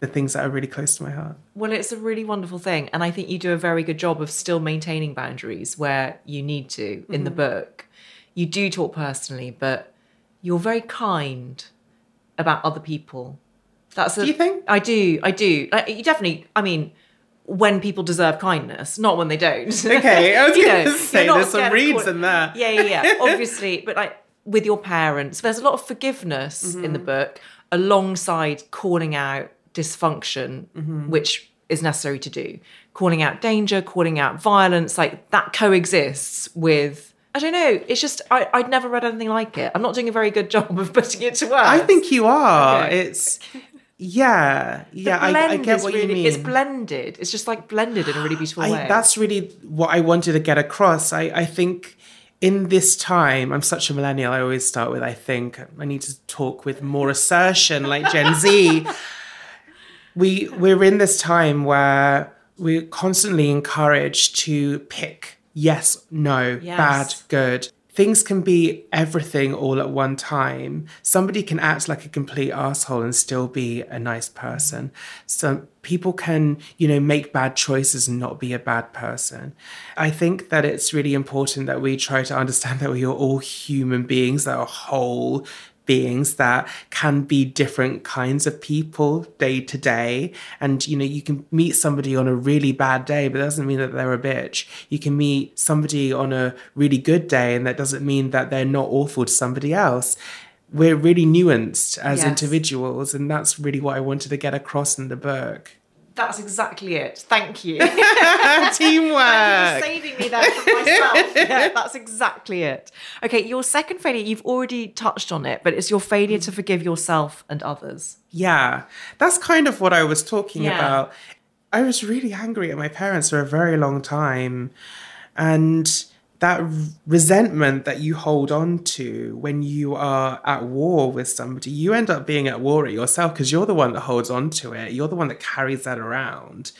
the things that are really close to my heart. Well, it's a really wonderful thing. And I think you do a very good job of still maintaining boundaries where you need to in mm-hmm. the book. You do talk personally, but you're very kind about other people. That's a, do you think? I do. I do. Like, you definitely, I mean, when people deserve kindness, not when they don't. Okay, I was you going to say there's some reads in there. Yeah, yeah, yeah. Obviously, but like with your parents, there's a lot of forgiveness mm-hmm. in the mm-hmm. book alongside calling out dysfunction, mm-hmm. which is necessary to do. Calling out danger, calling out violence, like that coexists with. I don't know. It's just I, would never read anything like it. I'm not doing a very good job of putting it to words. I think you are. Okay. It's yeah, yeah, I, I, get what really, you mean. It's blended. It's just like blended in a really beautiful I, way. That's really what I wanted to get across. I, I think in this time, I'm such a millennial. I always start with I think. I need to talk with more assertion, like Gen Z. we we're in this time where we're constantly encouraged to pick yes, no, yes. bad, good things can be everything all at one time. Somebody can act like a complete asshole and still be a nice person. So people can, you know, make bad choices and not be a bad person. I think that it's really important that we try to understand that we are all human beings that are whole beings that can be different kinds of people day to day. And, you know, you can meet somebody on a really bad day, but that doesn't mean that they're a bitch. You can meet somebody on a really good day, and that doesn't mean that they're not awful to somebody else. We're really nuanced as Yes. individuals, and that's really what I wanted to get across in the book. That's exactly it. Thank you. Teamwork. saving me there for myself. yeah, that's exactly it. Okay, your second failure, you've already touched on it, but it's your failure to forgive yourself and others. Yeah, that's kind of what I was talking Yeah. about. I was really angry at my parents for a very long time. And that resentment that you hold on to when you are at war with somebody, you end up being at war at yourself because you're the one that holds on to it. You're the one that carries that around.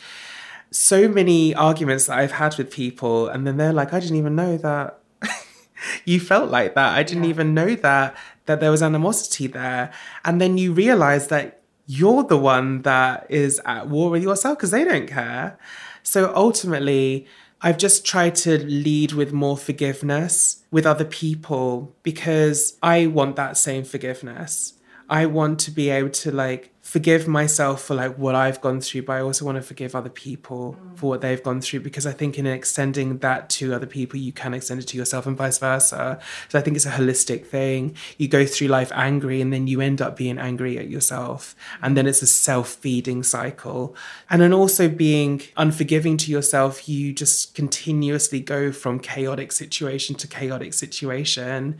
So many arguments that I've had with people, and then they're like, I didn't even know that you felt like that. I didn't even know that that there was animosity there. And then you realize that you're the one that is at war with yourself because they don't care. So ultimately, I've just tried to lead with more forgiveness with other people because I want that same forgiveness. I want to be able to like forgive myself for like what I've gone through, but I also want to forgive other people mm. for what they've gone through because I think in extending that to other people, you can extend it to yourself and vice versa. So I think it's a holistic thing. You go through life angry and then you end up being angry at yourself. And then it's a self feeding cycle. And then also being unforgiving to yourself, you just continuously go from chaotic situation to chaotic situation.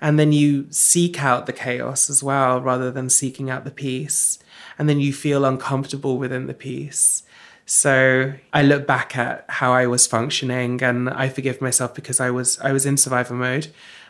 And then you seek out the chaos as well, rather than seeking out the peace. And then you feel uncomfortable within the piece. So I look back at how I was functioning and I forgive myself because I was I was in survival mode.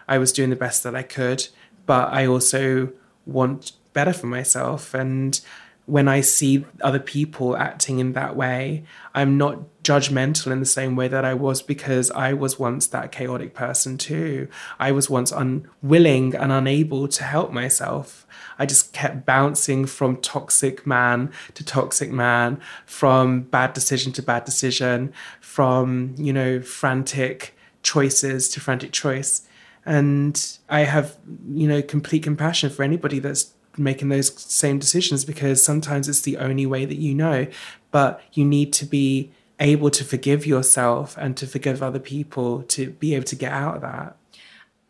I was doing the best that I could, but I also want better for myself and when I see other people acting in that way, I'm not judgmental in the same way that I was because I was once that chaotic person too. I was once unwilling and unable to help myself. I just kept bouncing from toxic man to toxic man, from bad decision to bad decision, from, you know, frantic choices to frantic choice. And I have, you know, complete compassion for anybody that's making those same decisions because sometimes it's the only way that you know. But you need to be able to forgive yourself and to forgive other people to be able to get out of that.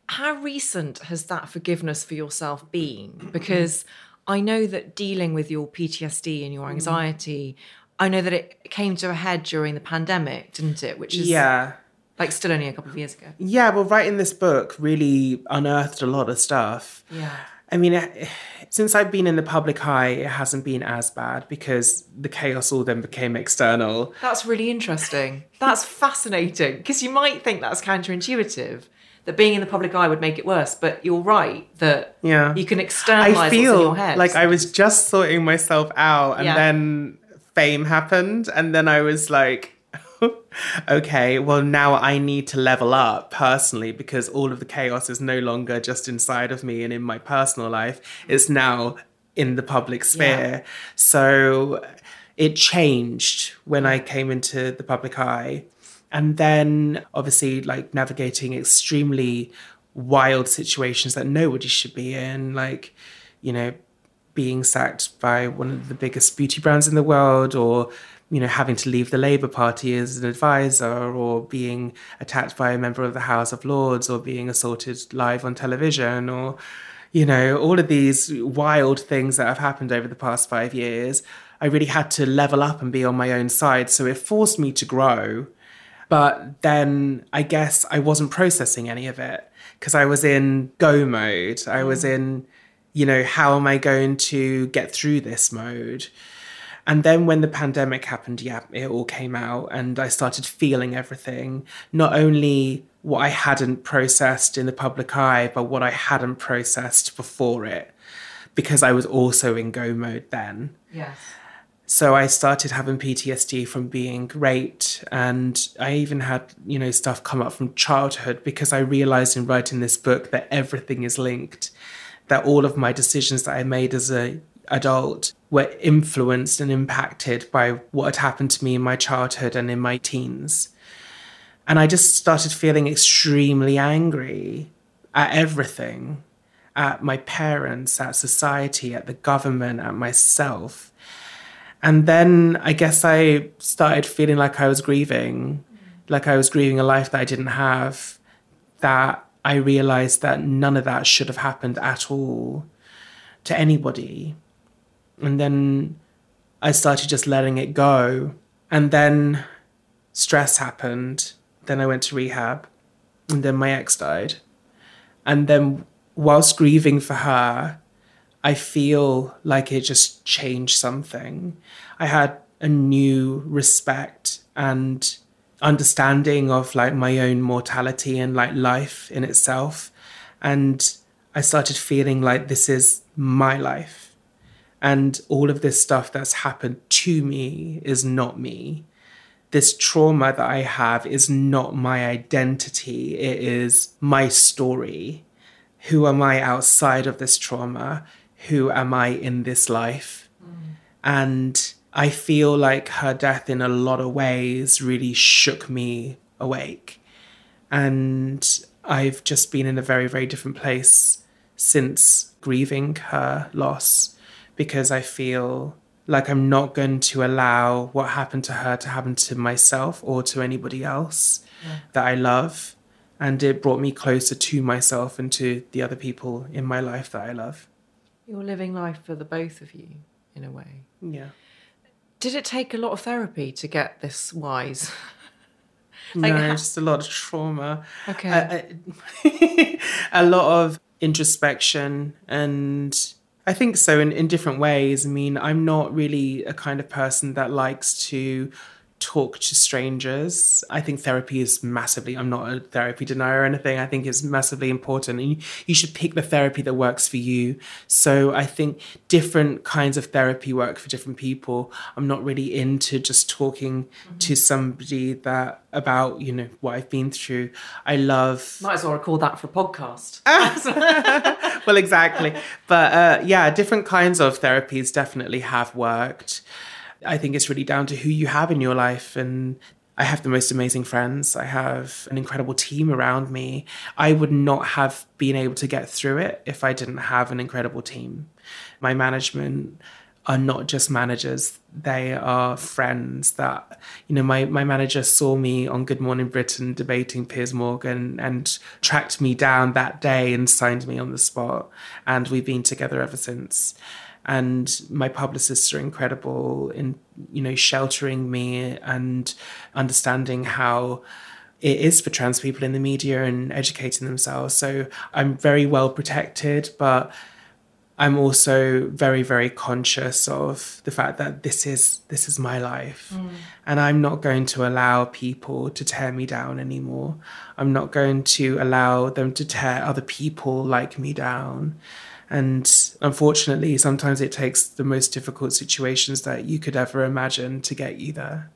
How recent has that forgiveness for yourself been? Because I know that dealing with your PTSD and your mm. anxiety, I know that it came to a head during the pandemic, didn't it? Which is Yeah. like still only a couple of years ago. Yeah, well, writing this book really unearthed a lot of stuff. Yeah. I mean, since I've been in the public eye, it hasn't been as bad because the chaos all then became external. That's really interesting. That's fascinating because you might think that's counterintuitive that being in the public eye would make it worse, but you're right that Yeah. you can externalize I feel your head. like I was just sorting myself out, and Yeah. then fame happened, and then I was like, okay, well, now I need to level up personally because all of the chaos is no longer just inside of me and in my personal life, it's now in the public sphere. So it changed when I came into the public eye. And then obviously, like navigating extremely wild situations that nobody should be in, like, you know, being sacked by one of the biggest beauty brands in the world or you know having to leave the labor party as an advisor or being attacked by a member of the house of lords or being assaulted live on television or you know all of these wild things that have happened over the past 5 years i really had to level up and be on my own side. So it forced me to grow but then I guess I wasn't processing any of it because I was in go mode. I was mm. in, you know, how am I going to get through this mode? And then when the pandemic happened, yeah, it all came out and I started feeling everything. Not only what I hadn't processed in the public eye, but what I hadn't processed before it because I was also in go mode then. yes. So I started having PTSD from being raped, and I even had, you know, stuff come up from childhood because I realized in writing this book that everything is linked, that all of my decisions that I made as a adult were influenced and impacted by what had happened to me in my childhood and in my teens. And I just started feeling extremely angry at everything. at my parents, at society, at the government, at myself. And then I guess I started feeling like I was grieving, like I was grieving a life that I didn't have, that I realized that none of that should have happened at all to anybody. And then I started just letting it go. And then stress happened. Then I went to rehab. And then my ex died. And then, whilst grieving for her, I feel like it just changed something. I had a new respect and understanding of like my own mortality and like life in itself. And I started feeling like this is my life. And all of this stuff that's happened to me is not me. This trauma that I have is not my identity, it is my story. Who am I outside of this trauma? Who am I in this life? Mm. And I feel like her death, in a lot of ways, really shook me awake. And I've just been in a very, very different place since grieving her loss because I feel like I'm not going to allow what happened to her to happen to myself or to anybody else yeah. that I love. And it brought me closer to myself and to the other people in my life that I love. You're living life for the both of you, in a way. Yeah. Did it take a lot of therapy to get this wise? like, no, just a lot of trauma. Okay. a lot of introspection and I think so in, in different ways. I mean, I'm not really a kind of person that likes to talk to strangers. I think therapy is massively, I'm not a therapy denier or anything. I think it's massively important. And you, you should pick the therapy that works for you. So I think different kinds of therapy work for different people. I'm not really into just talking mm-hmm. to somebody that about, you know, what I've been through. I love. Might as well record that for a podcast. well, exactly. But uh, yeah, different kinds of therapies definitely have worked. I think it's really down to who you have in your life. And I have the most amazing friends. I have an incredible team around me. I would not have been able to get through it if I didn't have an incredible team. My management are not just managers, they are friends that, you know, my, my manager saw me on Good Morning Britain debating Piers Morgan and tracked me down that day and signed me on the spot. And we've been together ever since and my publicists are incredible in you know sheltering me and understanding how it is for trans people in the media and educating themselves. So i'm very well protected but i'm also very very conscious of the fact that this is this is my life. Mm. and i'm not going to allow people to tear me down anymore. I'm not going to allow them to tear other people like me down and unfortunately, sometimes it takes the most difficult situations that you could ever imagine to get you there.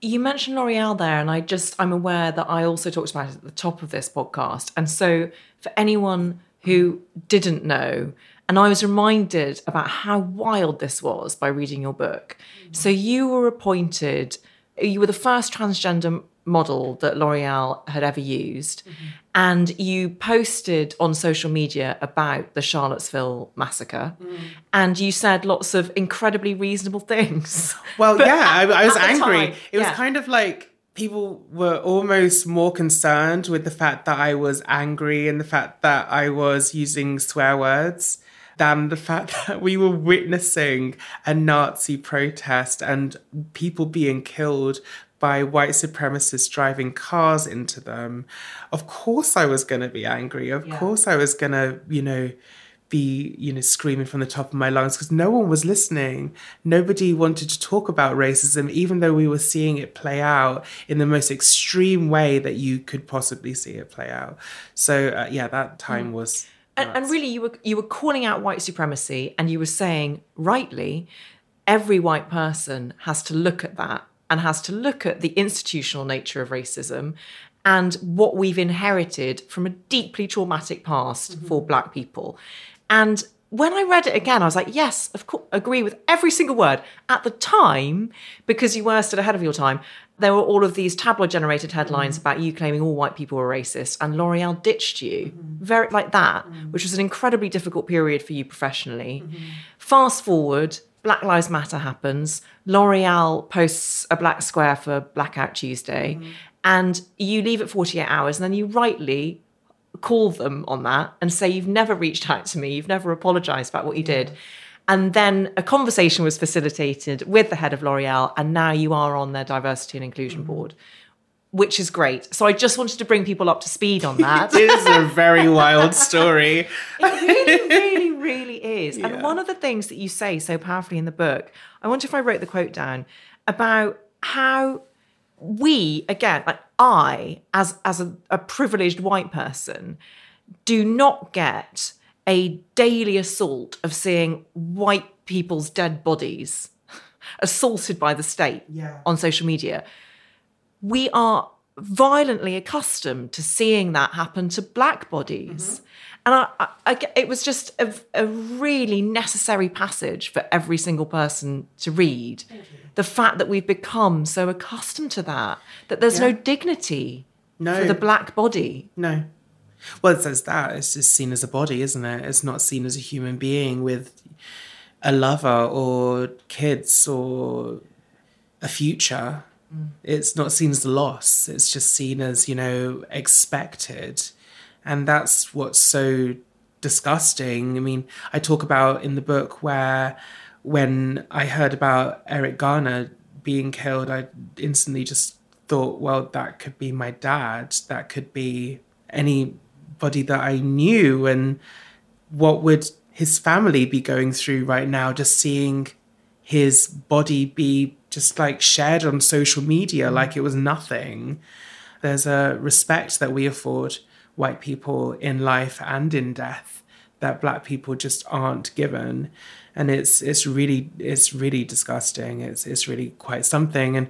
You mentioned L'Oreal there, and I just, I'm aware that I also talked about it at the top of this podcast. And so, for anyone who didn't know, and I was reminded about how wild this was by reading your book. Mm-hmm. So, you were appointed, you were the first transgender model that L'Oreal had ever used. Mm-hmm. And you posted on social media about the Charlottesville massacre. Mm. And you said lots of incredibly reasonable things. Well, yeah, at, I, I, was angry. Time, it was yeah. kind of like people were almost more concerned with the fact that I was angry and the fact that I was using swear words than the fact that we were witnessing a Nazi protest and people being killed by white supremacists driving cars into them, of course I was going to be angry. Of yeah. course I was going to, you know, be, you know, screaming from the top of my lungs because no one was listening. Nobody wanted to talk about racism, even though we were seeing it play out in the most extreme way that you could possibly see it play out. So, uh, yeah, that time mm. was. And, and, really, you were you were calling out white supremacy, and you were saying rightly, every white person has to look at that and has to look at the institutional nature of racism and what we've inherited from a deeply traumatic past mm-hmm. for black people. And when I read it again, I was like, yes, of course, agree with every single word. At the time, because you were still ahead of your time, there were all of these tabloid generated headlines mm-hmm. about you claiming all white people were racist and L'Oreal ditched you. Mm-hmm. Very like that, mm-hmm. which was an incredibly difficult period for you professionally. Fast forward, Black Lives Matter happens. L'Oreal posts a black square for Blackout Tuesday, mm-hmm. and you leave it 48 hours, and then you rightly call them on that and say, You've never reached out to me, you've never apologized about what you did. And then a conversation was facilitated with the head of L'Oreal, and now you are on their diversity and inclusion mm-hmm. board, which is great. So I just wanted to bring people up to speed on that. It is a very wild story. It really, really, really is. Yeah. And one of the things that you say so powerfully in the book, I wonder if I wrote the quote down about how we, again, like I, as as a, a privileged white person, do not get a daily assault of seeing white people's dead bodies assaulted by the state Yeah. on social media. We are violently accustomed to seeing that happen to black bodies. Mm-hmm. And I, I, I it was just a, a really necessary passage for every single person to read. The fact that we've become so accustomed to that, that there's no dignity No. for the black body. No. Well, it says that. It's just seen as a body, isn't it? It's not seen as a human being with a lover or kids or a future. Mm. It's not seen as a loss. It's just seen as, you know, expected. And that's what's so disgusting. I mean, I talk about in the book where when I heard about Eric Garner being killed, I instantly just thought, well, that could be my dad. That could be anybody that I knew. And what would his family be going through right now, just seeing his body be just like shared on social media mm. like it was nothing? There's a respect that we afford white people in life and in death that black people just aren't given. And it's it's really it's really disgusting. It's it's really quite something. And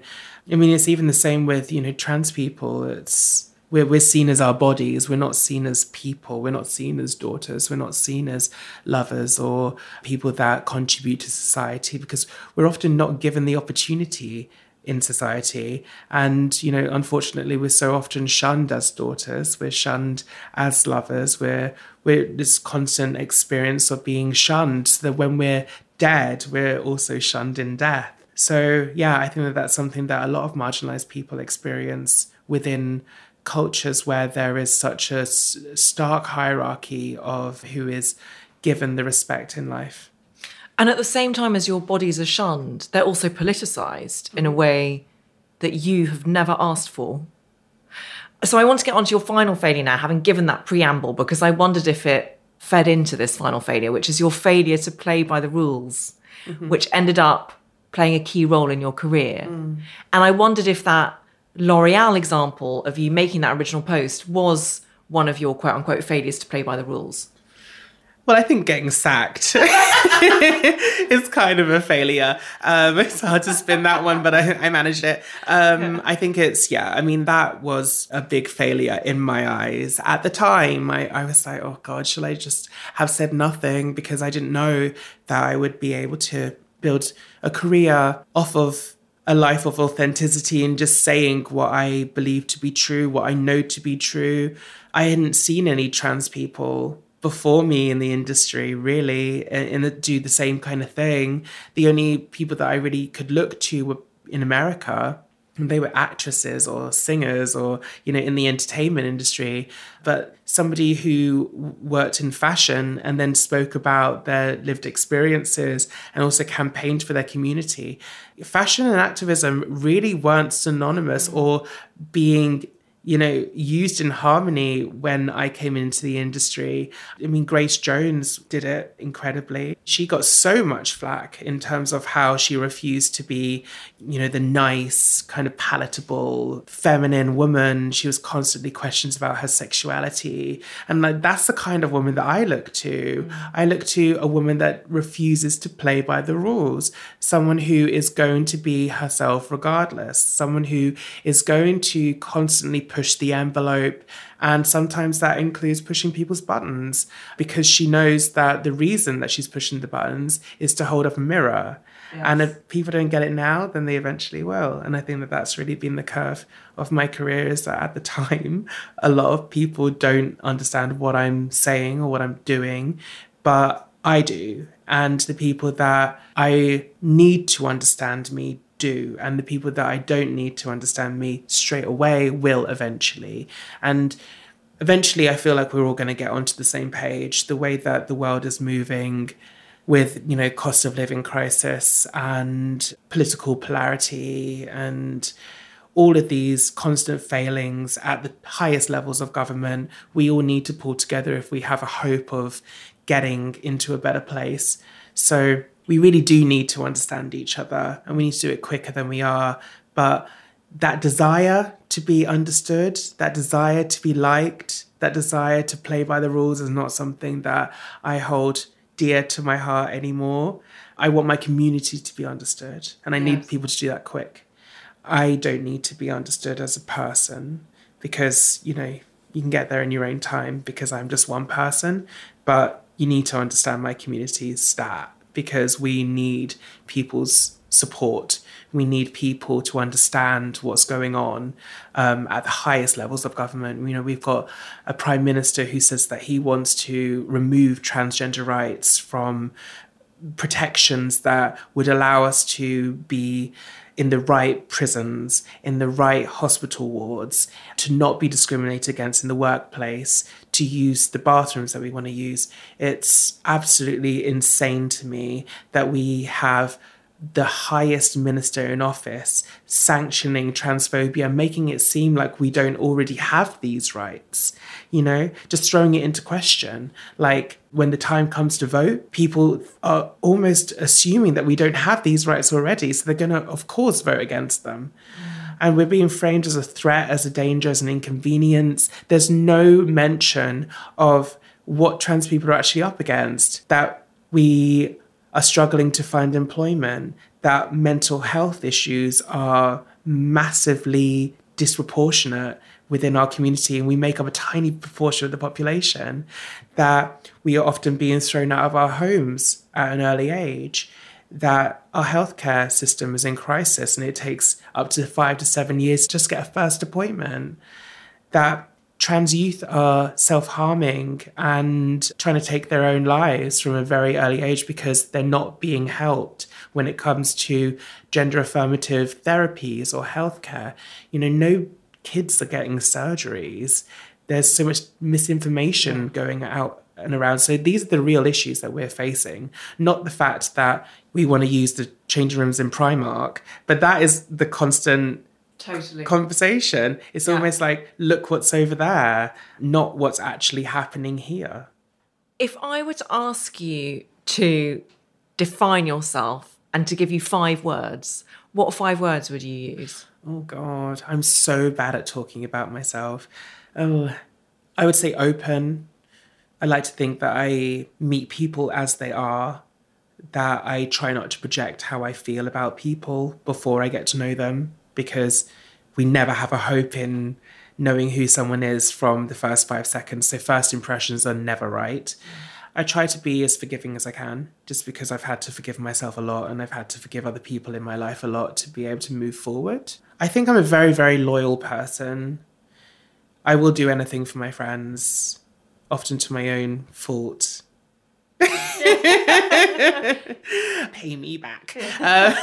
i mean it's even the same with you know trans people. It's we're, we're seen as our bodies. We're not seen as people. We're not seen as daughters. We're not seen as lovers or people that contribute to society because we're often not given the opportunity in society. And, you know, unfortunately, we're so often shunned as daughters, we're shunned as lovers, we're, we're this constant experience of being shunned, so that when we're dead, we're also shunned in death. So, yeah, I think that that's something that a lot of marginalized people experience within cultures where there is such a stark hierarchy of who is given the respect in life. And at the same time as your bodies are shunned, they're also politicized in a mm-hmm. way that you have never asked for. So I want to get on to your final failure now, having given that preamble, because I wondered if it fed into this final failure, which is your failure to play by the rules, mm-hmm. which ended up playing a key role in your career. Mm. And I wondered if that L'Oreal example of you making that original post was one of your quote unquote failures to play by the rules. Well, I think getting sacked is kind of a failure. Um, it's hard to spin that one, but I, I managed it. Um, I think it's, yeah, I mean, that was a big failure in my eyes. At the time, I, I was like, oh God, shall I just have said nothing? Because I didn't know that I would be able to build a career off of a life of authenticity and just saying what I believe to be true, what I know to be true. I hadn't seen any trans people before me in the industry really and, and do the same kind of thing. The only people that I really could look to were in America. And they were actresses or singers or you know in the entertainment industry but somebody who worked in fashion and then spoke about their lived experiences and also campaigned for their community fashion and activism really weren't synonymous or being you know, used in harmony when I came into the industry. I mean, Grace Jones did it incredibly. She got so much flack in terms of how she refused to be, you know, the nice, kind of palatable, feminine woman. She was constantly questions about her sexuality. And like that's the kind of woman that I look to. Mm. I look to a woman that refuses to play by the rules, someone who is going to be herself regardless, someone who is going to constantly push the envelope. And sometimes that includes pushing people's buttons because she knows that the reason that she's pushing the buttons is to hold up a mirror. Yes. And if people don't get it now, then they eventually will. And I think that that's really been the curve of my career is that at the time, a lot of people don't understand what I'm saying or what I'm doing, but I do and the people that I need to understand me do, and the people that I don't need to understand me straight away will eventually. And eventually, I feel like we're all going to get onto the same page. The way that the world is moving with, you know, cost of living crisis and political polarity and all of these constant failings at the highest levels of government, we all need to pull together if we have a hope of getting into a better place. So we really do need to understand each other and we need to do it quicker than we are. But that desire to be understood, that desire to be liked, that desire to play by the rules is not something that I hold dear to my heart anymore. I want my community to be understood and I yes. need people to do that quick. I don't need to be understood as a person because, you know, you can get there in your own time because I'm just one person. But you need to understand my community's stat because we need people's support. We need people to understand what's going on um, at the highest levels of government. You know, we've got a prime minister who says that he wants to remove transgender rights from protections that would allow us to be in the right prisons, in the right hospital wards, to not be discriminated against in the workplace, to use the bathrooms that we want to use. It's absolutely insane to me that we have the highest minister in office sanctioning transphobia, making it seem like we don't already have these rights, you know, just throwing it into question. Like when the time comes to vote, people are almost assuming that we don't have these rights already. So they're going to, of course, vote against them. And we're being framed as a threat, as a danger, as an inconvenience. There's no mention of what trans people are actually up against, that we are struggling to find employment, that mental health issues are massively disproportionate within our community and we make up a tiny proportion of the population, that we are often being thrown out of our homes at an early age, that our healthcare system is in crisis and it takes up to five to seven years to just get a first appointment, that trans youth are self harming and trying to take their own lives from a very early age because they're not being helped when it comes to gender affirmative therapies or healthcare. You know, no kids are getting surgeries. There's so much misinformation going out and around. So these are the real issues that we're facing, not the fact that we want to use the changing rooms in Primark, but that is the constant totally conversation. It's yeah. almost like, look what's over there, not what's actually happening here. If I were to ask you to define yourself and to give you five words, what five words would you use? Oh God, I'm so bad at talking about myself. Oh, I would say open. I like to think that I meet people as they are, that I try not to project how I feel about people before I get to know them because we never have a hope in knowing who someone is from the first five seconds. So, first impressions are never right. I try to be as forgiving as I can, just because I've had to forgive myself a lot and I've had to forgive other people in my life a lot to be able to move forward. I think I'm a very, very loyal person. I will do anything for my friends, often to my own fault. Pay me back. Uh,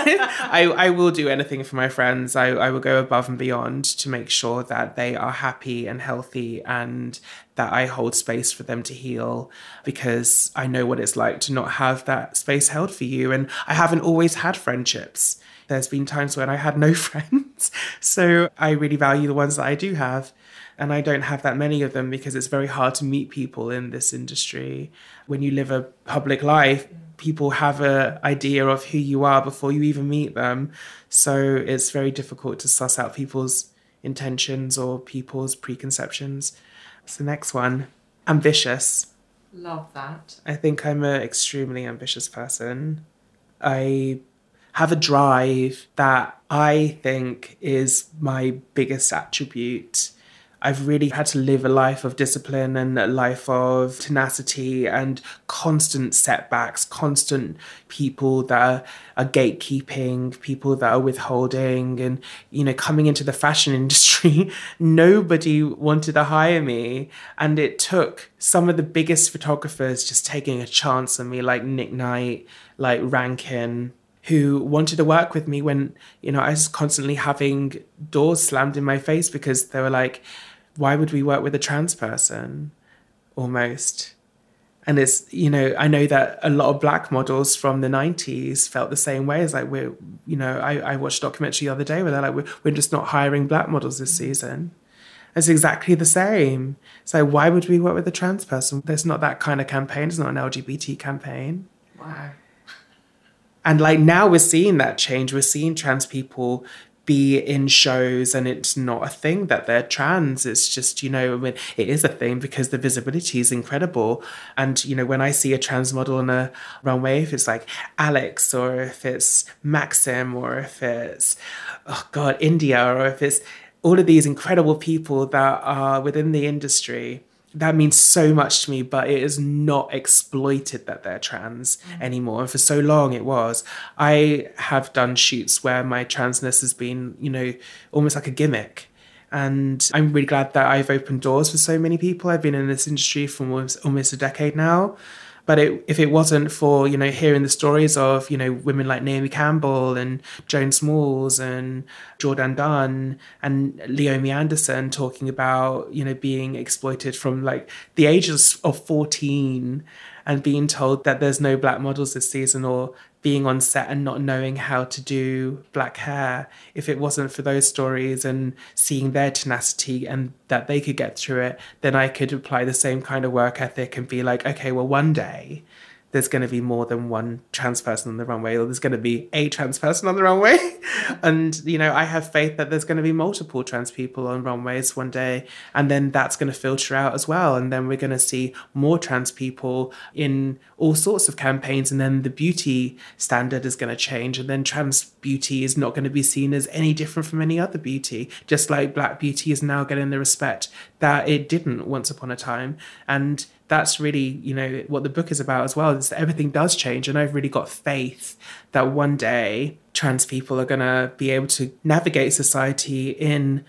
I, I will do anything for my friends. I, I will go above and beyond to make sure that they are happy and healthy and that I hold space for them to heal because I know what it's like to not have that space held for you. And I haven't always had friendships. There's been times when I had no friends. So I really value the ones that I do have and I don't have that many of them because it's very hard to meet people in this industry. When you live a public life, people have an idea of who you are before you even meet them. So it's very difficult to suss out people's intentions or people's preconceptions. What's the next one? Ambitious. Love that. I think I'm an extremely ambitious person. I have a drive that I think is my biggest attribute. I've really had to live a life of discipline and a life of tenacity and constant setbacks, constant people that are, are, gatekeeping, people that are withholding. And, you know, coming into the fashion industry, nobody wanted to hire me. And it took some of the biggest photographers just taking a chance on me, like Nick Knight, like Rankin, who wanted to work with me when you know I was constantly having doors slammed in my face because they were like, "Why would we work with a trans person?" Almost, and it's you know I know that a lot of black models from the '90s felt the same way. As like we're you know I, I watched a documentary the other day where they're like we're, we're just not hiring black models this mm-hmm. season. It's exactly the same. So why would we work with a trans person? There's not that kind of campaign. It's not an LGBT campaign. Wow. And like now we're seeing that change. We're seeing trans people be in shows and it's not a thing that they're trans. It's just, you know, I mean, it is a thing because the visibility is incredible. And, you know, when I see a trans model on a runway, if it's like Alex or if it's Maxim or if it's, oh God, India or if it's all of these incredible people that are within the industry that means so much to me, but it is not exploited that they're trans mm. anymore. And for so long it was. I have done shoots where my transness has been, you know, almost like a gimmick. And I'm really glad that I've opened doors for so many people. I've been in this industry for almost, almost a decade now. But it, if it wasn't for you know hearing the stories of you know women like Naomi Campbell and Joan Smalls and Jourdan Dunn and Leomie Anderson talking about you know being exploited from like the ages of fourteen and being told that there's no black models this season or being on set and not knowing how to do black hair if it wasn't for those stories and seeing their tenacity and that they could get through it then i could apply the same kind of work ethic and be like okay well one day there's going to be more than one trans person on the runway, or there's going to be a trans person on the runway. and, you know, I have faith that there's going to be multiple trans people on runways one day. And then that's going to filter out as well. And then we're going to see more trans people in all sorts of campaigns. And then the beauty standard is going to change. And then trans beauty is not going to be seen as any different from any other beauty, just like black beauty is now getting the respect that it didn't once upon a time. And that's really you know what the book is about as well is that everything does change. And i've really got faith that one day trans people are going to be able to navigate society in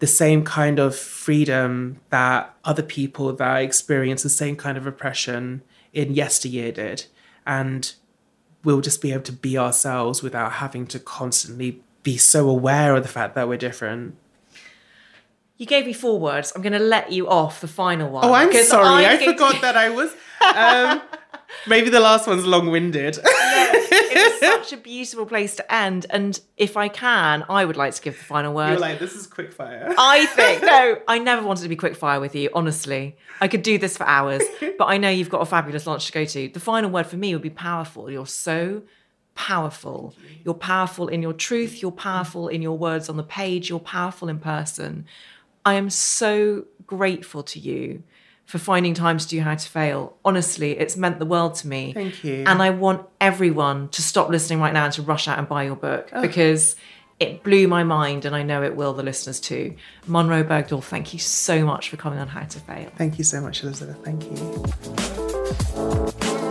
the same kind of freedom that other people that experience the same kind of oppression in yesteryear did. And we'll just be able to be ourselves without having to constantly be so aware of the fact that we're different you gave me four words. I'm going to let you off the final one. Oh, I'm sorry. I, I forgot that I was. Um, maybe the last one's long winded. yes, it's such a beautiful place to end. And if I can, I would like to give the final word. You're like, this is quick fire. I think, no, I never wanted to be quick fire with you, honestly. I could do this for hours, but I know you've got a fabulous launch to go to. The final word for me would be powerful. You're so powerful. You're powerful in your truth, you're powerful in your words on the page, you're powerful in person. I am so grateful to you for finding time to do How to Fail. Honestly, it's meant the world to me. Thank you. And I want everyone to stop listening right now and to rush out and buy your book oh. because it blew my mind and I know it will the listeners too. Munroe Bergdorf, thank you so much for coming on How to Fail. Thank you so much, Elizabeth. Thank you.